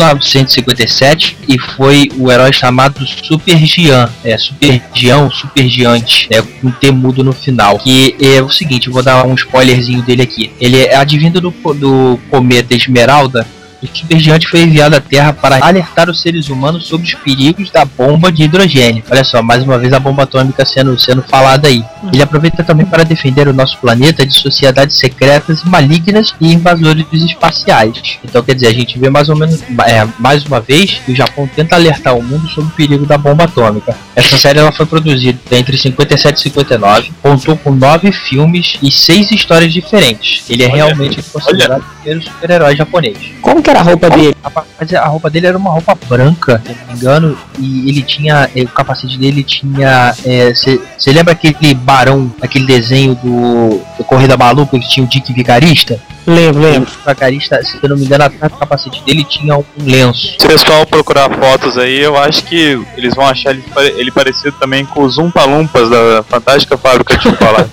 1957 e foi o herói chamado Super Gian, é, Super Gian, Super Gigante, é, com um T mudo no final. Que é o seguinte, vou dar um spoilerzinho dele aqui. Ele é advindo do, do cometa Esmeralda, o Supergigante foi enviado à Terra para alertar os seres humanos sobre os perigos da bomba de hidrogênio. Olha só, mais uma vez a bomba atômica sendo, sendo falada aí. Ele aproveita também para defender o nosso planeta de sociedades secretas, malignas e invasores espaciais. Então, quer dizer, a gente vê mais ou menos, é, mais uma vez, que o Japão tenta alertar o mundo sobre o perigo da bomba atômica. Essa série ela foi produzida entre 57 e 59, contou com nove filmes e seis histórias diferentes. Ele é Olha, realmente considerado o primeiro super-herói japonês. Como que era a roupa dele? Rapaz, a roupa dele era uma roupa branca, se não me engano, e ele tinha. eh, O capacete dele tinha. Você lembra aquele barão, aquele desenho do, do Corrida Maluca que tinha o Dick Vigarista? Lembro, lembro. O Vigarista, se eu não me engano, atrás do capacete dele tinha um lenço. Se o pessoal procurar fotos aí, eu acho que eles vão achar ele, ele parecido também com os Umpa Lumpas da Fantástica Fábrica de Chocolate.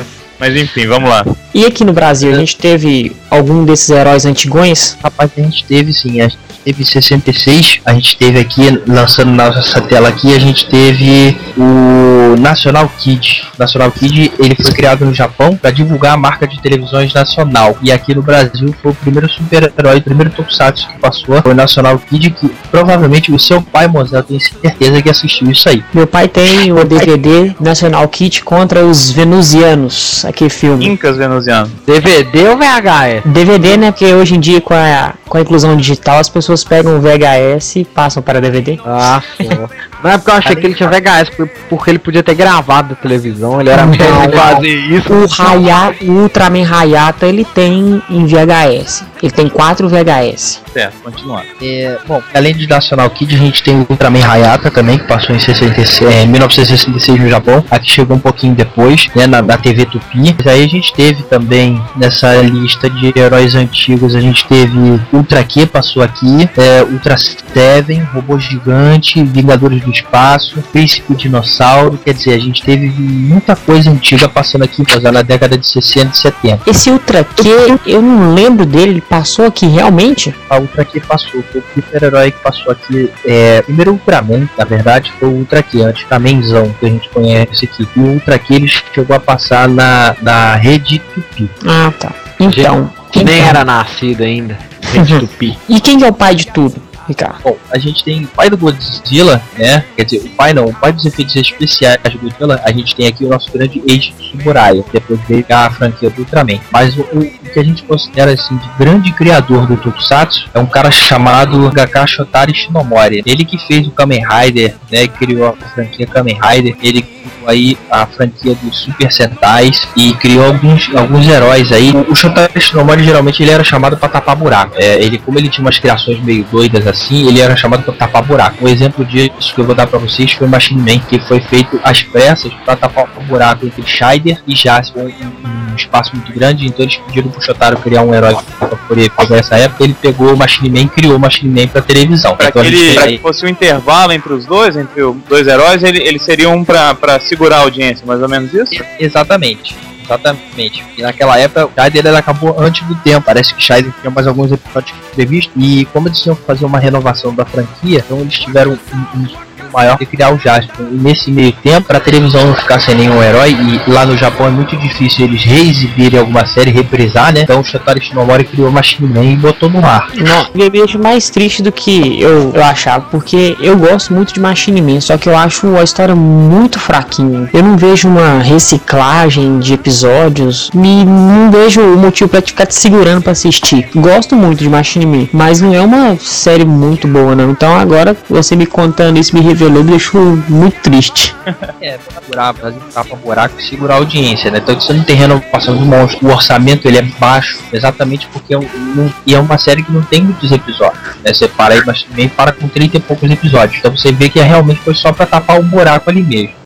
<laughs> Mas enfim, vamos lá. E aqui no Brasil, a gente teve algum desses heróis antigões? Rapaz, a gente teve sim, a gente teve 66, a gente teve aqui, lançando na nossa tela aqui, a gente teve o National Kid. O National Kid, ele foi criado no Japão para divulgar a marca de televisões nacional. E aqui no Brasil foi o primeiro super-herói, o primeiro tokusatsu que passou, foi o National Kid, que provavelmente o seu pai, Mozart, tem certeza que assistiu isso aí. Meu pai tem o DVD National Kit contra os Venusianos, aquele filme. Incas venusianos. DVD ou VHS? DVD, né? Porque hoje em dia, com a, com a inclusão digital, as pessoas pegam o VHS e passam para DVD. Ah, pô. <laughs> Não é porque eu achei que ele tinha VHS, por- porque ele podia ter gravado da televisão, ele era Não, fazer isso. O, Haya, o Ultraman Hayata ele tem em VHS. Ele tem 4 VHS. Certo, continuando. É, bom, além de National Kid, a gente tem o Ultraman Hayata também, que passou em 66, é, 1966 no Japão. Aqui chegou um pouquinho depois, né, na, na TV Tupi. Mas aí a gente teve também, nessa lista de heróis antigos, a gente teve Ultra Q, passou aqui, é, Ultra Seven, Robô Gigante, Vingadores do Espaço, Príncipe Dinossauro. Quer dizer, a gente teve muita coisa antiga passando aqui, mas na década de 60 e 70. Esse Ultra Q, eu não lembro dele, ele passou aqui realmente? a Ultra Q passou, foi o super-herói que passou aqui. É, primeiro o Ultraman, na verdade, foi o Ultra Q, antes Ultramenzão, que a gente conhece aqui. E o Ultra Q ele chegou a passar na, na rede Tupi. Ah, tá. Então, Que nem então. era nascido ainda. Gente <laughs> tupi. E quem que é o pai de tudo, Bom, a gente tem o pai do Godzilla, né? Quer dizer, o pai não, o pai dos efeitos especiais do Godzilla, a gente tem aqui o nosso grande Eiji Tsuburaya, depois veio a franquia do Ultraman. Mas o- o que a gente considera assim de grande criador do Tokusatsu é um cara chamado Gaka Shotari Shinomori. Ele que fez o Kamen Rider, né? Criou a franquia Kamen Rider, ele criou aí a franquia dos Super Sentais e criou alguns, alguns heróis aí. O, o Shotari Shinomori geralmente ele era chamado para tapar buraco. É, ele, como ele tinha umas criações meio doidas assim, ele era chamado para tapar buraco. Um exemplo disso que eu vou dar para vocês foi o Machine Man, que foi feito às pressas para tapar o buraco entre Scheider e Jasper. Um, um espaço muito grande, então eles pediram pro Shotaro criar um herói para poder pegar essa época. Ele pegou o Machine Man e criou o Machine Man para televisão. Pra Então que, ele, aí- que fosse um intervalo entre os dois, entre os dois heróis, ele, eles seriam um pra segurar a audiência, mais ou menos isso? Exatamente. Exatamente. E naquela época o Scheider ele acabou antes do tempo. Parece que Scheider tinha mais alguns episódios previstos. E como eles tinham que fazer uma renovação da franquia, então eles tiveram um, um maior de criar o Jasper. E nesse meio tempo, pra televisão não ficar sem nenhum herói, e lá no Japão é muito difícil eles reexibirem alguma série, reprisar, né? Então o Shotari Shinomori criou Machine Man e botou no ar. Não, me deixa mais triste do que eu, eu achava, porque eu gosto muito de Machine Man, só que eu acho a história muito fraquinha. Eu não vejo uma reciclagem de episódios, me não vejo o motivo pra ficar te segurando pra assistir. Gosto muito de Machine Man, mas não é uma série muito boa, não. Então agora você me contando isso me me deixou muito triste. <laughs> É, pra buraco, fazer tapa buraco e segurar a audiência, né? Então você não tem renovação monstro. O orçamento ele é baixo, exatamente porque é, um, um- e é uma série que não tem muitos episódios. Né? Você para aí, mas também para com 30 e poucos episódios. Então você vê que é, realmente foi só pra tapar o buraco ali mesmo.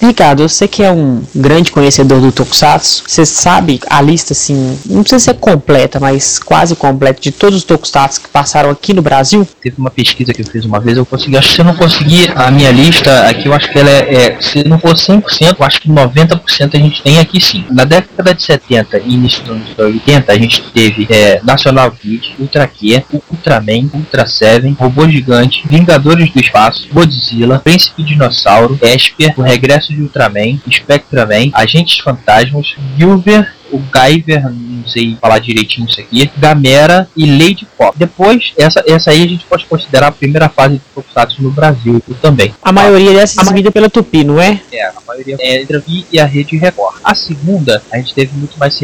Ricardo, você que é um grande conhecedor do Tokusatsu, você sabe a lista assim, não precisa ser completa, mas quase completa de todos os Tokusatsu que passaram aqui no Brasil? Teve uma pesquisa que eu fiz uma vez, eu consegui. Acho que se eu não conseguir a minha lista aqui, eu acho que ela é. é, se não for 100%, eu acho que 90% a gente tem aqui sim. Na década de 70 e início dos anos 80, a gente teve é, National Kid, Ultra Q, Ultraman, Ultra Seven, Robô Gigante, Vingadores do Espaço, Godzilla, Príncipe Dinossauro, Esper, O Regresso de Ultraman, Spectraman, Agentes Fantasmas, Gilver, o Guyver, não sei falar direitinho isso aqui, Gamera e Lady Pop. Depois, essa, essa aí a gente pode considerar a primeira fase de Tokusatsu no Brasil também. A maioria dessa é exibida pela Tupi, não é? É, a maioria é entre a Vi e a Rede Record. A segunda, a gente teve muito mais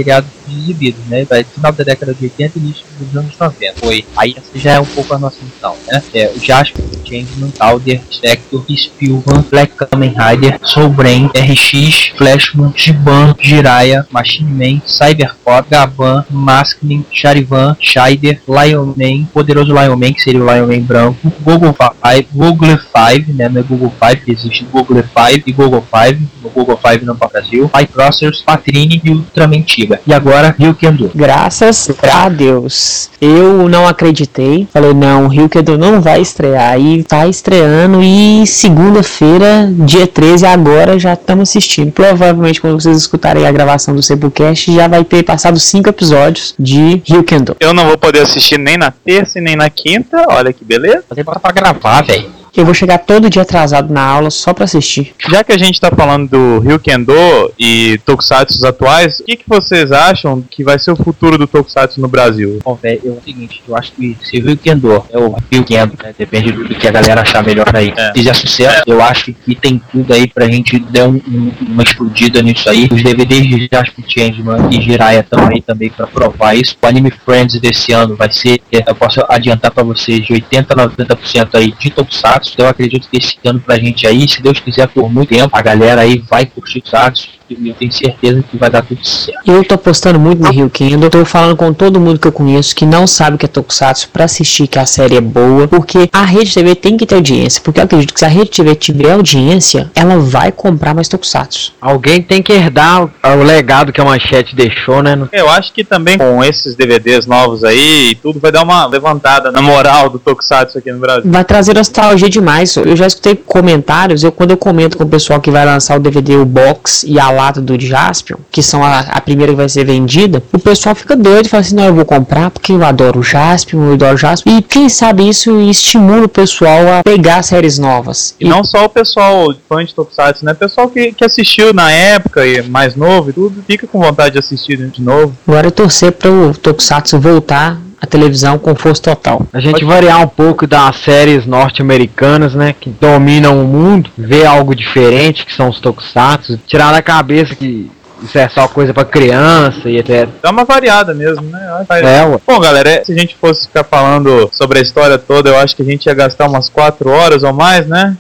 seriados exibidos, né? Vai final da década de 80 e início dos anos 90. Foi. Aí essa já é um pouco a nossa missão, né? É, o Jasper, Changeman, Calder, Spectre, Spilvan, Black Kamen Rider, Soul Brain, RX, Flashman, Giban, Jiraiya, Machine Man, Cybercop, Gaban, Maskman, Charivan, Scheider, Lion Man, Poderoso Lion Man, que seria o Lion Man branco, Google 5, Google 5, né? Não é Google 5, que existe Google 5 e Google 5, no Google 5 não para o Brasil, Crossers, Patrine e Ultraman Tiga. E agora, Ryukendo. Graças a Deus. Eu não acreditei. Falei, não, o Ryukendo não vai estrear. E tá estreando. E segunda-feira, dia 13, agora já estamos assistindo. Provavelmente, quando vocês escutarem a gravação do Cebucast, já vai ter passado cinco episódios de Ryukendo. Eu não vou poder assistir nem na terça e nem na quinta, olha que beleza. Fazer bota pra gravar, velho. Eu vou chegar todo dia atrasado na aula só pra assistir. Já que a gente tá falando do Ryukendo e Tokusatsu atuais, o que, que vocês acham que vai ser o futuro do Tokusatsu no Brasil? Bom, velho, é o seguinte, eu acho que se o Kendo é o Rio Kendo, né, depende do que a galera achar melhor aí. É. Se fizer sucesso, eu acho que tem tudo aí pra gente dar um- um- uma explodida nisso aí. Os DVDs de Jasper Changeman e Jiraiya estão aí também pra provar isso. O Anime Friends desse ano vai ser, eu posso adiantar pra vocês, de 80 a 90% aí de Tokusatsu. Então eu acredito que esse ano pra gente aí, se Deus quiser, por muito tempo, a galera aí vai curtir Tokusatsu. E eu tenho certeza que vai dar tudo certo. Eu tô apostando muito no Rio Kendo. Tô falando com todo mundo que eu conheço que não sabe que é Tokusatsu pra assistir que a série é boa. Porque a Rede TV tem que ter audiência. Porque eu acredito que se a Rede TV tiver audiência, ela vai comprar mais Tokusatsu. Alguém tem que herdar o, legado que a manchete deixou, né? Eu acho que também com esses DVDs novos aí, tudo vai dar uma levantada na moral do Tokusatsu aqui no Brasil. Vai trazer nostalgia demais. Eu já escutei comentários. Eu, quando eu comento com o pessoal que vai lançar o DVD, o box e a lata do Jaspion, que são a, a primeira que vai ser vendida, o pessoal fica doido e fala assim: não, eu vou comprar porque eu adoro o Jaspion, eu adoro o Jaspion. E quem sabe isso estimula o pessoal a pegar séries novas. E não só o pessoal fã de Tokusatsu, né? O pessoal que, que assistiu na época e mais novo e tudo, fica com vontade de assistir de novo. Agora é torcer para o Tokusatsu voltar à televisão com força total. A gente variar um pouco das séries norte-americanas, né? Que dominam o mundo, ver algo diferente, que são os tokusatsu, tirar da cabeça que isso é só coisa pra criança e etc. Dá uma variada mesmo, né? É, ué. Bom, galera, é, se a gente fosse ficar falando sobre a história toda, eu acho que a gente ia gastar umas 4 horas ou mais, né?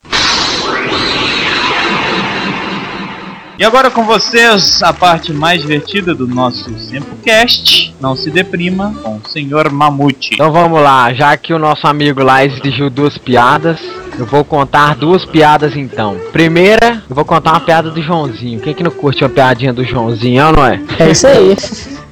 E agora com vocês, a parte mais divertida do nosso Sempocast. Não se deprima com o Senhor Mamute. Então vamos lá, já que o nosso amigo lá exigiu duas piadas, eu vou contar duas piadas então. Primeira, eu vou contar uma piada do Joãozinho. Quem que não curte uma piadinha do Joãozinho, é ou não é? É isso aí.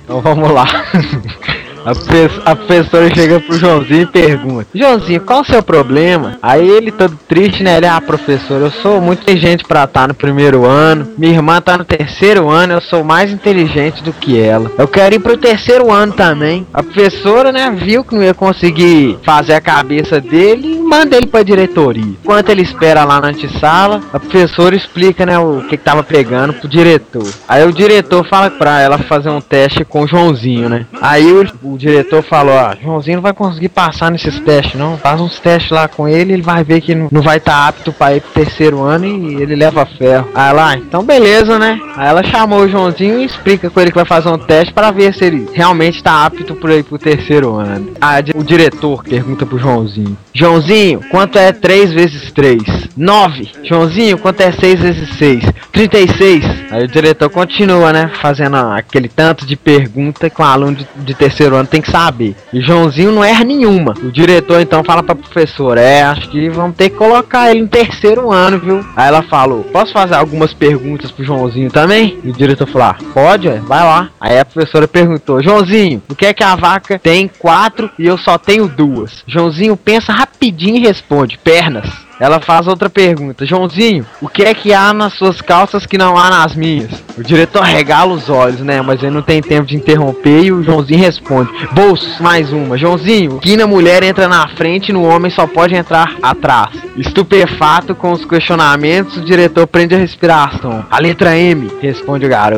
Então vamos lá. <laughs> A, pe- a professora chega pro Joãozinho e pergunta: Joãozinho, qual o seu problema? Aí ele, todo triste, né? Ele, ah, professor, eu sou muito inteligente pra estar no primeiro ano. Minha irmã tá no terceiro ano, eu sou mais inteligente do que ela. Eu quero ir pro terceiro ano também. A professora, né, viu que não ia conseguir fazer a cabeça dele e manda ele pra diretoria. Enquanto ele espera lá na antessala, a professora explica, né, o que, que tava pegando pro diretor. Aí o diretor fala pra ela fazer um teste com o Joãozinho, né? Aí o, o diretor falou, ó, Joãozinho não vai conseguir passar nesses testes, não. Faz uns testes lá com ele, ele vai ver que não, vai estar apto pra ir pro terceiro ano e ele leva ferro. Aí ela, "Ah, então beleza, né? Aí ela chamou o Joãozinho e explica com ele que vai fazer um teste para ver se ele realmente tá apto pra ir pro terceiro ano. Aí o diretor pergunta pro Joãozinho, Joãozinho, quanto é 3 vezes 3? 9. Joãozinho, quanto é 6 vezes 6? 36. Aí o diretor continua, né? Fazendo aquele tanto de pergunta que um aluno de, de terceiro ano tem que saber. E Joãozinho não erra nenhuma. O diretor então fala pra professora: É, acho que vamos ter que colocar ele no terceiro ano, viu? Aí ela falou: Posso fazer algumas perguntas pro Joãozinho também? E o diretor falou: ah, Pode, ué, vai lá. Aí a professora perguntou: Joãozinho, o que é que a vaca tem quatro e eu só tenho duas? Joãozinho pensa rapidinho e responde: Pernas. Ela faz outra pergunta. Joãozinho, o que é que há nas suas calças que não há nas minhas? O diretor regala os olhos, né? Mas ele não tem tempo de interromper e o Joãozinho responde. Bolsos, mais uma. Joãozinho, que na mulher entra na frente e no homem só pode entrar atrás. Estupefato com os questionamentos, o diretor prende a respiração. A letra M, responde o garoto.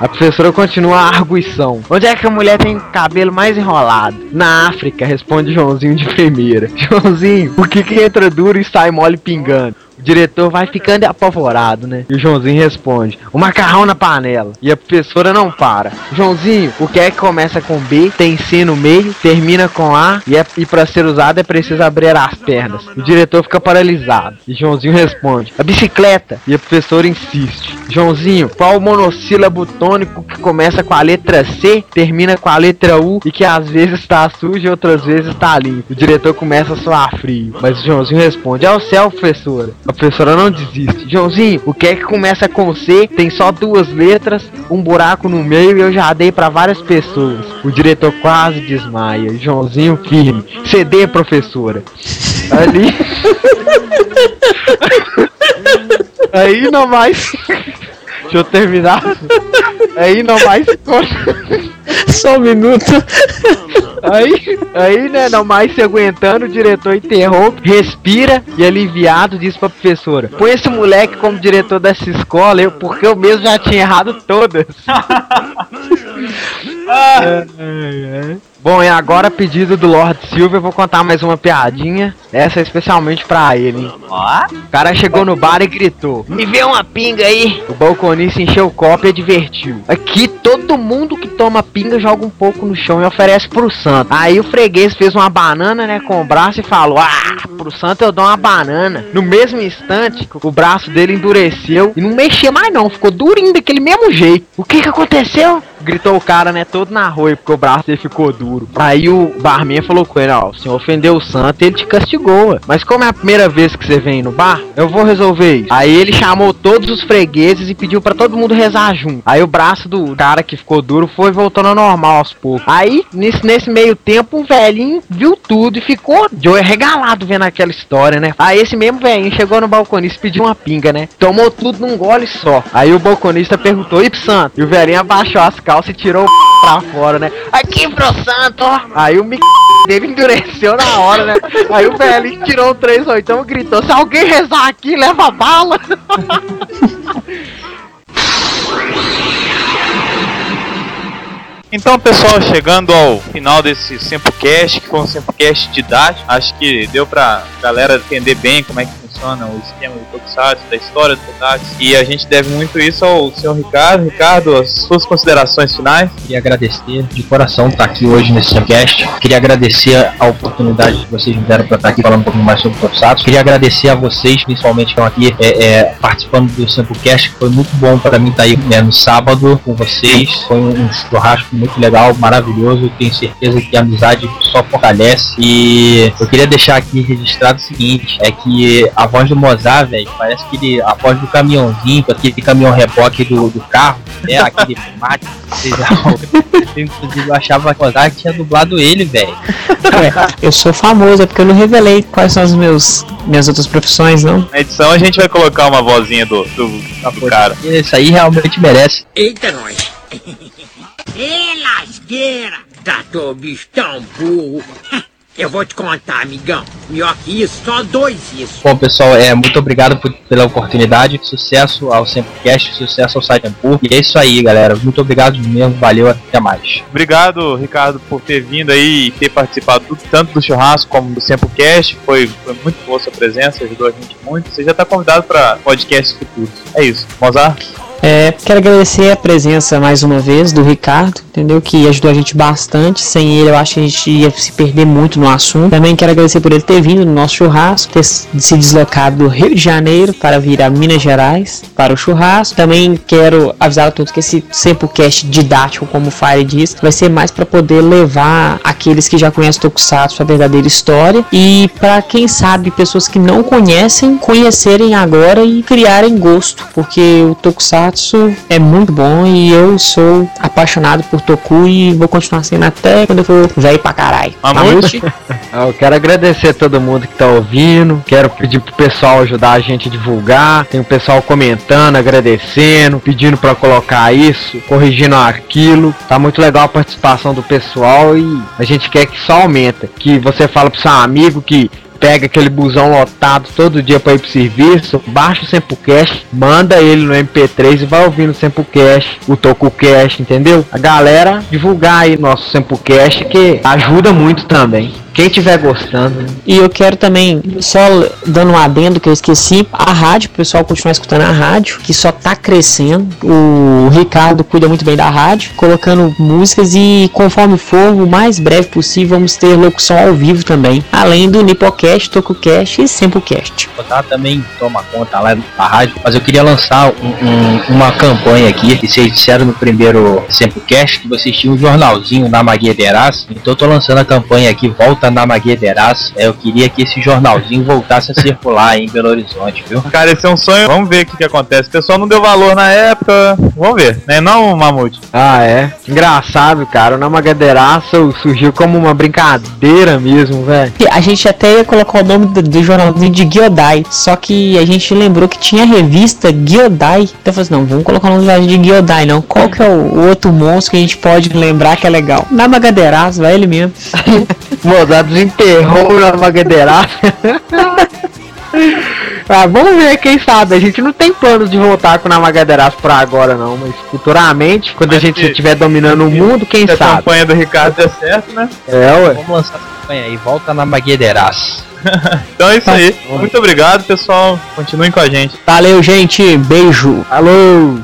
A professora continua a arguição. Onde é que a mulher tem cabelo mais enrolado? Na África, responde Joãozinho de primeira. <laughs> Joãozinho, por que que entra duro e sai mole pingando? O diretor vai ficando apavorado, né? E o Joãozinho responde: O macarrão na panela. E a professora não para. Joãozinho, o que é que começa com B, tem C no meio, termina com A e, é, e para ser usado é preciso abrir as pernas. O diretor fica paralisado. E Joãozinho responde: A bicicleta. E a professora insiste: Joãozinho, qual o monossílabo tônico que começa com a letra C, termina com a letra U e que às vezes está sujo e outras vezes está limpo? O diretor começa a soar frio. Mas o Joãozinho responde: É o céu, professora. A professora não desiste. Joãozinho, o que é que começa com C? Tem só duas letras, um buraco no meio e eu já dei pra várias pessoas. O diretor quase desmaia. Joãozinho firme. CD, professora. Ali. <laughs> Aí não mais. Deixa eu terminar. <laughs> Aí não mais. Só um minuto. Aí, aí, né, não mais se aguentando, o diretor interrompe, respira e aliviado diz pra professora: Põe esse moleque como diretor dessa escola, eu, porque eu mesmo já tinha errado todas. <laughs> <laughs> É, é, é. Bom, e agora, pedido do Lord Silver, eu vou contar mais uma piadinha. Essa é especialmente pra ele, hein? O cara chegou no bar e gritou: Me vê uma pinga aí! O balconista encheu o copo e advertiu: Aqui todo mundo que toma pinga joga um pouco no chão e oferece pro santo. Aí o freguês fez uma banana, né, com o braço e falou: Ah, pro santo eu dou uma banana. No mesmo instante, o braço dele endureceu e não mexia mais não, ficou durinho daquele mesmo jeito. O que que aconteceu? Gritou o cara, né, todo na rua, porque o braço dele ficou duro. Aí o barman falou com ele, ó, o senhor ofendeu o santo ele te castigou, ué. Mas como é a primeira vez que você vem no bar, eu vou resolver isso. Aí ele chamou todos os fregueses e pediu pra todo mundo rezar junto. Aí o braço do cara que ficou duro foi voltando ao normal aos poucos. Aí, nesse, nesse meio tempo, o velhinho viu tudo e ficou de olho regalado vendo aquela história, né? Aí esse mesmo velhinho chegou no balconista e pediu uma pinga, né? Tomou tudo num gole só. Aí o balconista perguntou, e santo? E o velhinho abaixou as calças e tirou o <laughs> pra fora, né? Aqui pro santo! Aí o mic <laughs> dele endureceu na hora, né? Aí o velhinho tirou o 3 oitão e gritou: Se alguém rezar aqui, leva bala! <laughs> Então, pessoal, chegando ao final desse Sempocast, que foi um Sempocast didático, acho que deu pra galera entender bem como é que funciona o esquema do Tokusatsu, da história do Tokusatsu, e a gente deve muito isso ao senhor Ricardo. Ricardo, as suas considerações finais? Queria agradecer de coração estar aqui hoje nesse podcast. Queria agradecer a oportunidade que vocês me deram para estar aqui falando um pouquinho mais sobre o Tokusatsu. Queria agradecer a vocês, principalmente que estão aqui é, é, participando do Samplecast, que foi muito bom para mim estar aí né, no sábado com vocês. Foi um churrasco muito legal, maravilhoso. Tenho certeza que a amizade só fortalece. E eu queria deixar aqui registrado o seguinte: é que a voz do Mozart, velho, parece que ele, a voz do caminhãozinho, aquele caminhão reboque do, do carro, né? Aquele mate. <laughs> Inclusive, eu achava que o Mozart tinha dublado ele, velho. Eu sou famoso, é porque eu não revelei quais são as meus, minhas outras profissões, não. Na edição a gente vai colocar uma vozinha do, do, do cara. Isso aí realmente merece. Eita, nós! <laughs> Ê, lasqueira! Tratou o bicho tão burro! <laughs> Eu vou te contar, amigão. Pior que isso, só dois isso. Bom, pessoal, é, muito obrigado por- pela oportunidade. Sucesso ao Semplecast, sucesso ao Saitempo. E é isso aí, galera. Muito obrigado mesmo. Valeu, até mais. Obrigado, Ricardo, por ter vindo aí e ter participado do- tanto do churrasco como do Sempocast. Foi, foi muito boa a sua presença, ajudou a gente muito. Você já está convidado para podcasts futuros. É isso. Mozart? É, quero agradecer a presença mais uma vez do Ricardo, entendeu? Que ajudou a gente bastante. Sem ele, eu acho que a gente ia se perder muito no assunto. Também quero agradecer por ele ter vindo no nosso churrasco, ter se deslocado do Rio de Janeiro para vir a Minas Gerais para o churrasco. Também quero avisar a todos que esse Sempocast didático, como o Fire diz, vai ser mais para poder levar aqueles que já conhecem Tokusatsu a verdadeira história e para quem sabe pessoas que não conhecem conhecerem agora e criarem gosto, porque o Tokusatsu é muito bom e eu sou apaixonado por Toku e vou continuar sendo até quando eu for velho pra caralho. Mamute? <laughs> Ah, Eu quero agradecer a todo mundo que tá ouvindo. Quero pedir pro pessoal ajudar a gente a divulgar. Tem o pessoal comentando, agradecendo, pedindo pra colocar isso, corrigindo aquilo. Tá muito legal a participação do pessoal e a gente quer que só aumenta. Que você fala pro seu amigo que pega aquele busão lotado todo dia pra ir pro serviço, baixa o Sempocast, manda ele no MP3 e vai ouvindo o Sempocast, o TokuCast, entendeu? A galera divulgar aí nosso Sempocast que ajuda muito também. Quem tiver gostando? E eu quero também, só dando um adendo que eu esqueci, a rádio, o pessoal continuar escutando a rádio, que só tá crescendo. O Ricardo cuida muito bem da rádio, colocando músicas e conforme for, o mais breve possível, vamos ter locução ao vivo também. Além do Nipocast, TokuCast e Sempocast. Botar também toma conta lá da rádio, mas eu queria lançar um- um- uma campanha aqui, que vocês disseram no primeiro Semplecast que vocês tinham um jornalzinho na Maguia Veraz, então eu tô lançando a campanha aqui, volta volta na Maguederaço. É, eu queria que esse jornalzinho voltasse a circular aí em Belo Horizonte, viu? Cara, esse é um sonho. Vamos ver o que, que acontece. O pessoal não deu valor na época. Vamos ver, né? Não, Mamute. Ah, é. Engraçado, cara. O Namagaderaço surgiu como uma brincadeira mesmo, velho. A gente até ia colocar o nome do, do jornalzinho de Giodai, só que a gente lembrou que tinha a revista Giodai. Então eu falei assim, não, vamos colocar o nome de Giodai, não. Qual que é o, o outro monstro que a gente pode lembrar que é legal? Namagaderaço, vai ele mesmo. <laughs> <laughs> Mozart desenterrou o Namagaderaço. <laughs> Ah, vamos ver, quem sabe. A gente não tem planos de voltar com o Namagaderaço pra agora, não. Mas futuramente, quando a Mas gente se- estiver dominando o mundo, quem Se a sabe. campanha do Ricardo der certo, né? É, ué. Vamos lançar essa campanha aí, volta na Maguederaço. <laughs> Então é isso aí. Muito obrigado, pessoal. Continuem com a gente. Valeu, gente. Beijo. Alô!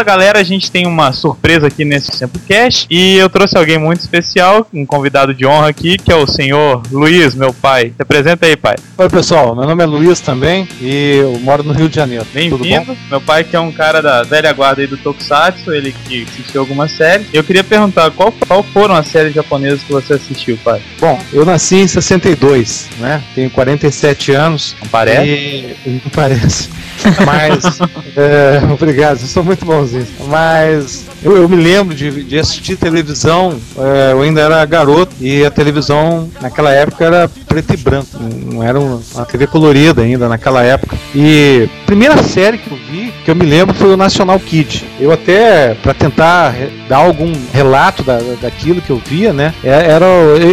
Fala galera, a gente tem uma surpresa aqui nesse Samplecast e eu trouxe alguém muito especial, um convidado de honra aqui, que é o senhor Luiz, meu pai. Se apresenta aí, pai. Oi pessoal, meu nome é Luiz também e eu moro no Rio de Janeiro. Bem-vindo. Meu pai que é um cara da velha guarda aí do Tokusatsu, ele que assistiu algumas séries. Eu queria perguntar qual, qual foram as séries japonesas que você assistiu, pai? Bom, eu nasci em 62, né? Tenho 47 anos. Não parece? E... Não parece. Mas, <laughs> é, obrigado, eu sou muito bonzinho. Mas eu, eu me lembro de, de assistir televisão, é, eu ainda era garoto e a televisão naquela época era preto e branco, não era uma, TV colorida ainda naquela época. E a primeira série que eu vi, que eu me lembro, foi o National Kid. Eu até, para tentar dar algum relato da, daquilo que eu via, né? é- Era,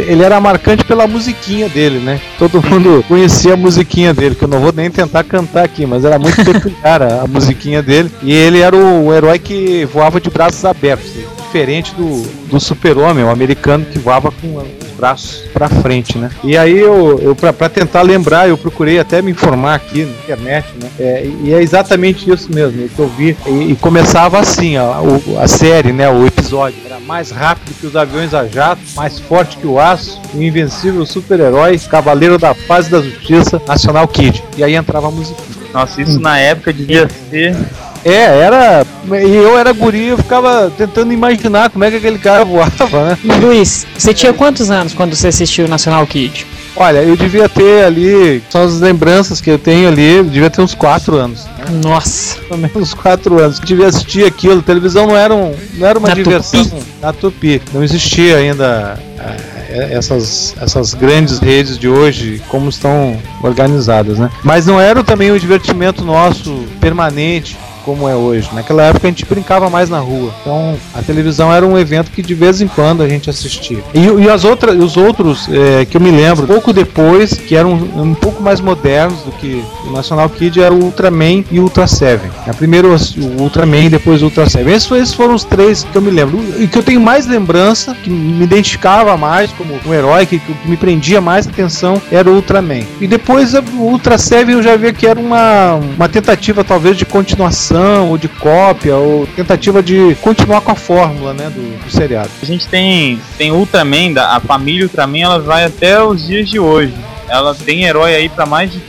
ele era marcante pela musiquinha dele, né? Todo mundo conhecia a musiquinha dele, que eu não vou nem tentar cantar aqui, mas era muito peculiar a, a musiquinha dele. E ele era o, herói que voava de braços abertos, diferente do, do super-homem, o americano que voava com os braços pra frente, né? E aí eu, eu pra, pra tentar lembrar, eu procurei até me informar aqui na internet, né? É, e é exatamente isso mesmo, o que eu vi. E, e começava assim, ó, o- a série, né? O episódio. Era mais rápido que os aviões a jato, mais forte que o aço, o invencível super-herói, cavaleiro da paz e da justiça, National Kid. E aí entrava a musiquinha. Nossa, isso na época devia ser. É, era. E eu era guri, eu ficava tentando imaginar como é que aquele cara voava, né? Luiz, você tinha quantos anos quando você assistiu o National Kid? Olha, eu devia ter ali, são as lembranças que eu tenho ali, eu devia ter uns 4 anos. Né? Nossa. Pelo menos uns 4 anos. Eu devia assistir aquilo. televisão não era, um, não era uma Na diversão Tupi? na Tupi. Não existia ainda eh, essas, essas grandes redes de hoje, como estão organizadas, né? Mas não era também o divertimento nosso permanente. Como é hoje. Naquela época a gente brincava mais na rua. Então a televisão era um evento que de vez em quando a gente assistia. E, e as outras, os outros eh, que eu me lembro, pouco depois, que eram um, pouco mais modernos do que o National Kid, era o Ultraman e o Ultra Seven. A primeiro o Ultraman e depois o Ultra Seven. Esses, esses foram os três que eu me lembro. E que eu tenho mais lembrança, que me identificava mais como um herói, que, que me prendia mais atenção, era o Ultraman. E depois o Ultra Seven eu já via que era uma, uma tentativa talvez de continuação ou de cópia ou tentativa de continuar com a fórmula né, do, do seriado. A gente tem, tem Ultraman, a família Ultraman, ela vai até os dias de hoje. Ela tem herói aí pra mais de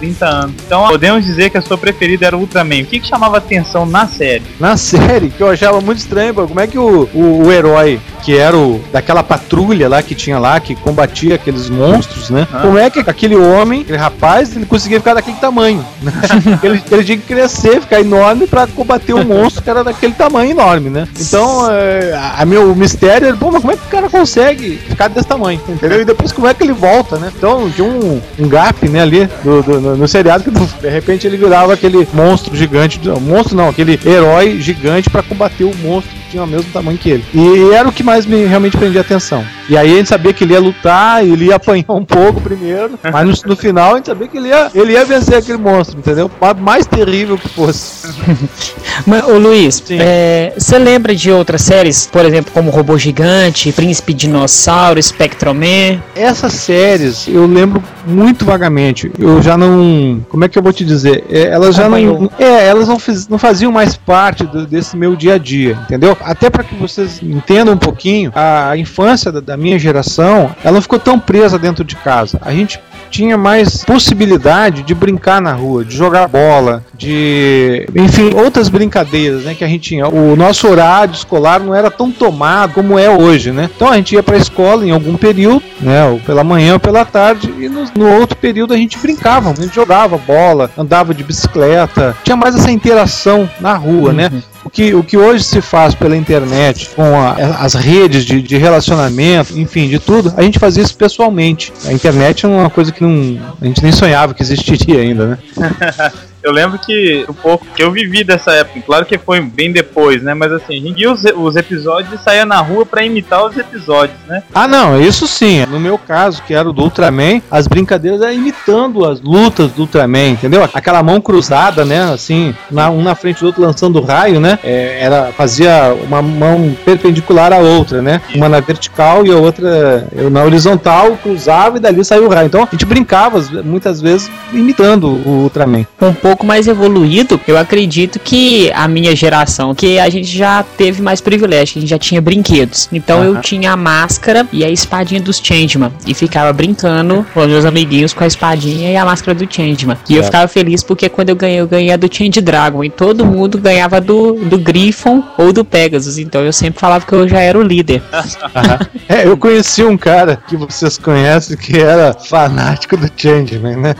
30 anos. Então podemos dizer que a sua preferida era o Ultraman. O que, que chamava atenção na série? Na série, que eu achava muito estranho, pô, como é que o, o, o herói, que era o daquela patrulha lá que tinha lá, que combatia aqueles monstros, né? Ah. Como é que aquele homem, aquele rapaz, ele conseguia ficar daquele tamanho? né? <laughs> ele, ele tinha que crescer, ficar enorme pra combater um monstro que era daquele tamanho enorme, né? Então, é, a, a meu mistério era, pô, mas como é que o cara consegue ficar desse tamanho? Entendeu? E depois como é que ele volta, né? Então, tinha um, um gap, né, ali do, do- no, no seriado que de repente ele virava aquele monstro gigante, monstro não, aquele herói gigante pra combater o monstro tinha o mesmo tamanho que ele. E era o que mais me realmente prendia atenção. E aí a gente sabia que ele ia lutar, ele ia apanhar um pouco primeiro, <laughs> mas no, no final a gente sabia que ele ia, ele ia vencer aquele monstro, entendeu? Mais terrível que fosse. <laughs> Mas, ô Luiz, é, você lembra de outras séries, por exemplo, como Robô Gigante, Príncipe Dinossauro, Spectroman? Essas séries eu lembro muito vagamente. Eu já não. Como é que eu vou te dizer? É, elas já não. É, elas não, fiz- não faziam mais parte do- desse meu dia a dia, entendeu? Até para que vocês entendam um pouquinho, a infância da, da minha geração, ela não ficou tão presa dentro de casa. A gente tinha mais possibilidade de brincar na rua, de jogar bola, de. Enfim, outras brincadeiras, né? Que a gente tinha. O nosso horário escolar não era tão tomado como é hoje, né? Então a gente ia pra escola em algum período, né? Ou pela manhã ou pela tarde, e no, no outro período a gente brincava, a gente jogava bola, andava de bicicleta, tinha mais essa interação na rua, né? O que, o que hoje se faz pela internet, com a- as redes de, de relacionamento, enfim, de tudo, a gente fazia isso pessoalmente. A internet é uma coisa que não, a gente nem sonhava que existiria ainda, né? <laughs> Eu lembro que um pouco que eu vivi dessa época, claro que foi bem depois, né? Mas assim, a gente os, os episódios e saía na rua pra imitar os episódios, né? Ah, não, isso sim. No meu caso, que era o do Ultraman, as brincadeiras eram imitando as lutas do Ultraman, entendeu? Aquela mão cruzada, né? Assim, na- um na frente do outro lançando raio, né? É, era, fazia uma mão perpendicular à outra, né? Uma na vertical e a outra eu na horizontal, cruzava e dali saiu o raio. Então a gente brincava muitas vezes imitando o Ultraman. um pouco mais evoluído, eu acredito que a minha geração, que a gente já teve mais privilégio, que a gente já tinha brinquedos. Então eu tinha a máscara e a espadinha dos Changeman e ficava brincando <laughs> com os meus amiguinhos com a espadinha e a máscara do Changeman. E eu ficava feliz porque quando eu ganhei, eu ganhei a do Change Dragon e todo mundo ganhava do, do Griffon ou do Pegasus. Então eu sempre falava que eu já era o líder. <laughs> É, eu conheci um cara que vocês conhecem que era fanático do Changeman, né?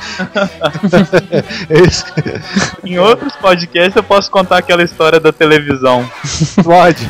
<laughs> Esse <laughs> Em outros podcasts eu posso contar aquela história da televisão. pode.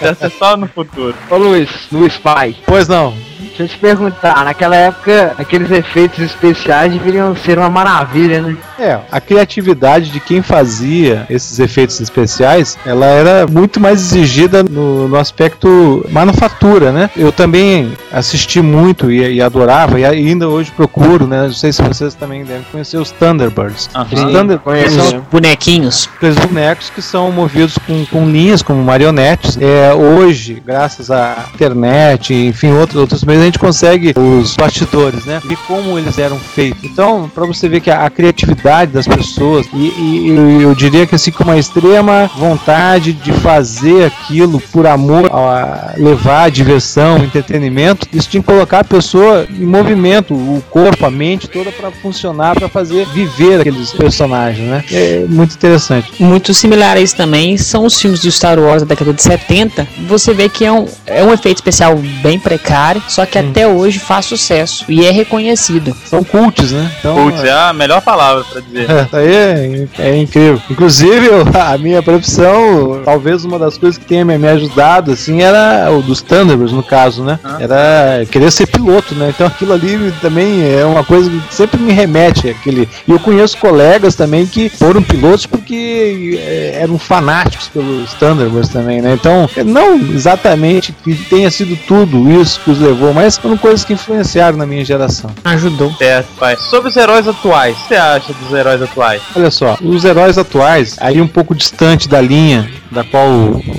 Essa é só no futuro. Ô Luiz, Luiz Pai, Pois não. Deixa eu te perguntar, naquela época aqueles efeitos especiais deveriam ser uma maravilha, né? É, a criatividade de quem fazia esses efeitos especiais, ela era muito mais exigida no, no aspecto manufatura, né? Eu também assisti muito e, e adorava, e ainda hoje procuro, né? Não sei se vocês também devem conhecer os Thunderbirds. Aham. Os Thunderbirds Os são bonequinhos. aqueles bonecos que são movidos com, com linhas, como marionetes. É, hoje, graças à internet, enfim, outros, outros meios, gente consegue os bastidores, né? E como eles eram feitos. Então, para você ver que a, a criatividade das pessoas, e, e- eu diria que assim, com uma extrema vontade de fazer aquilo por amor a levar diversão, entretenimento, isso tinha que colocar a pessoa em movimento, o corpo, a mente toda para funcionar, para fazer viver aqueles personagens, né? É muito interessante. Muito similar a isso também são os filmes do Star Wars da década de 70. Você vê que é um, é um efeito especial bem precário, só que até hoje faz sucesso e é reconhecido. São cults, né? Então, Putz, é a melhor palavra pra dizer. é, <laughs> isso aí é, é incrível. Inclusive, a minha profissão, talvez uma das coisas que tenha me ajudado, assim, era o dos Thunderbirds, no caso, né? Ah. Era querer ser piloto, né? Então aquilo ali também é uma coisa que sempre me remete àquele. E eu conheço colegas também que foram pilotos porque é, eram fanáticos pelos Thunderbirds também, né? Então, não exatamente que tenha sido tudo isso que os levou, mas foram coisas que influenciaram na minha geração. Ajudou. Certo, pai. Sobre os heróis atuais, o que você acha dos heróis atuais? Olha só, os heróis atuais, aí um pouco distante da linha da qual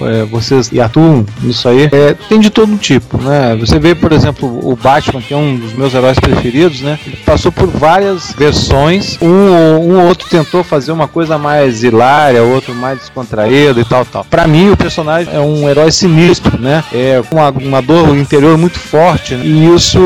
é, vocês atuam nisso aí, é, tem de todo tipo, né? Você vê, por exemplo, o Batman, que é um dos meus heróis preferidos, né? Ele passou por várias versões, um, um ou outro tentou fazer uma coisa mais hilária, outro mais descontraído e tal, tal. Pra mim, o personagem é um herói sinistro, né? É com uma, uma dor interior muito forte, né? e isso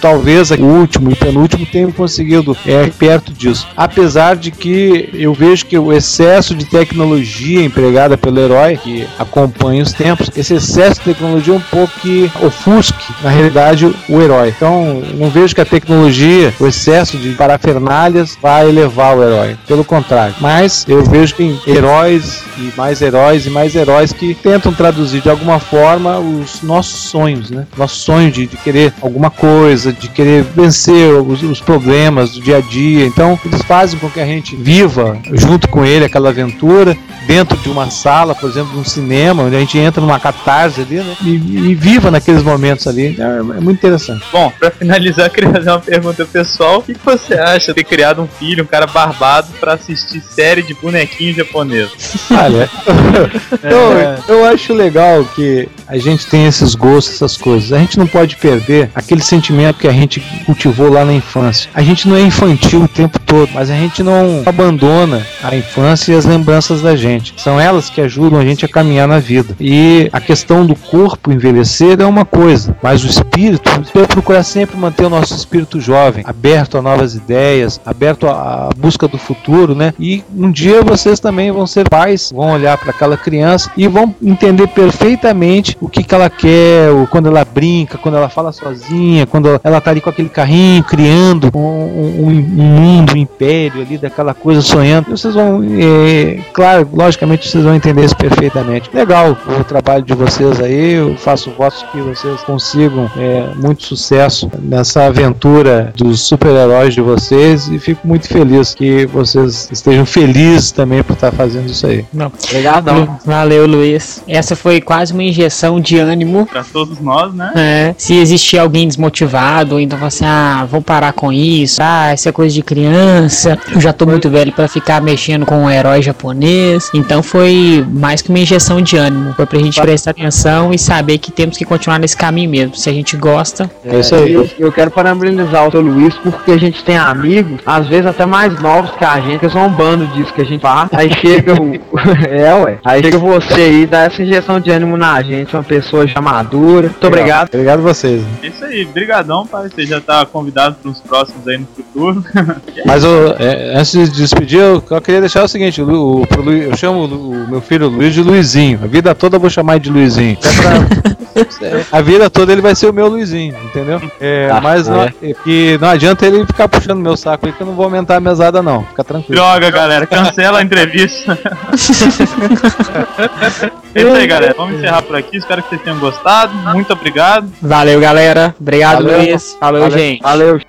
talvez o último e penúltimo tenham conseguido é, perto disso. Apesar de que eu vejo que o excesso de tecnologia empregada pelo herói, que acompanha os tempos, esse excesso de tecnologia é um pouco que ofusque, na realidade, o herói. Então, não vejo que a tecnologia, o excesso de parafernálias vai elevar o herói. Pelo contrário. Mas eu vejo que tem heróis e mais heróis e mais heróis que tentam traduzir de alguma forma os nossos sonhos, né? Nosso sonho de, de querer alguma coisa, de querer vencer os, os problemas do dia a dia. Então, eles fazem com que a gente viva junto com ele aquela aventura dentro de uma sala, por exemplo, de um cinema, onde a gente entra numa catarse ali, né? E, e viva naqueles momentos ali. É, é muito interessante. Bom, pra finalizar, <laughs> eu queria fazer uma pergunta pessoal. O que você acha de ter criado um filho, um cara barbado, pra assistir série de bonequinho japonês? Olha, <laughs> eu, eu acho legal que a gente tem esses gostos, essas coisas. A gente não pode perder aquele sentimento que a gente cultivou lá na infância. A gente não é infantil o tempo todo, mas a gente não abandona a infância e as lembranças da gente. Gente. São elas que ajudam a gente a caminhar na vida. E a questão do corpo envelhecer é uma coisa, mas o espírito, eu procurar sempre manter o nosso espírito jovem, aberto a novas ideias, aberto à busca do futuro, né? E um dia vocês também vão ser pais, vão olhar para aquela criança e vão entender perfeitamente o que, que ela quer, quando ela brinca, quando ela fala sozinha, quando ela tá ali com aquele carrinho criando um, um, um mundo, um império ali daquela coisa sonhando. E vocês vão, é, claro, logicamente vocês vão entender isso perfeitamente. Legal o trabalho de vocês aí, eu faço votos que vocês consigam é, muito sucesso nessa aventura dos super-heróis de vocês e fico muito feliz que vocês estejam felizes também por estar fazendo isso aí. Não. Obrigadão. Valeu, Luiz. Essa foi quase uma injeção de ânimo. Pra todos nós, né? É, se existir alguém desmotivado, então fala assim, ah, vou parar com isso, ah, isso é coisa de criança, eu já tô muito velho pra ficar mexendo com um herói japonês. Então foi mais que uma injeção de ânimo. Foi pra gente prestar atenção e saber que temos que continuar nesse caminho mesmo. Se a gente gosta, É isso aí. Eu, eu quero parabenizar o seu Luiz porque a gente tem amigos, às vezes até mais novos que a gente, que são um bando disso que a gente faz. Aí chega o. é, ué. Aí chega você aí, dá essa injeção de ânimo na gente, uma pessoa já madura. Muito obrigado. Obrigado a vocês. É isso aí, brigadão, pai. Você já tá convidado para os próximos aí no futuro. Mas eu, é, antes de despedir, eu, eu queria deixar o seguinte: o, o- pro Lu- eu chamo o, meu filho Luiz de Luizinho. A vida toda eu vou chamar ele de Luizinho. É pra- <laughs> a vida toda ele vai ser o meu Luizinho, entendeu? É, Tá mas não, certo. é que não adianta ele ficar puxando meu saco aí que eu não vou aumentar a mesada, não. Fica tranquilo. Droga, galera, cancela a entrevista. <laughs> é isso aí, galera. Vamos encerrar por aqui. Espero que vocês tenham gostado. Muito obrigado. valeu, galera. Obrigado, Valeu. Luiz. Falou, Valeu. gente. Valeu.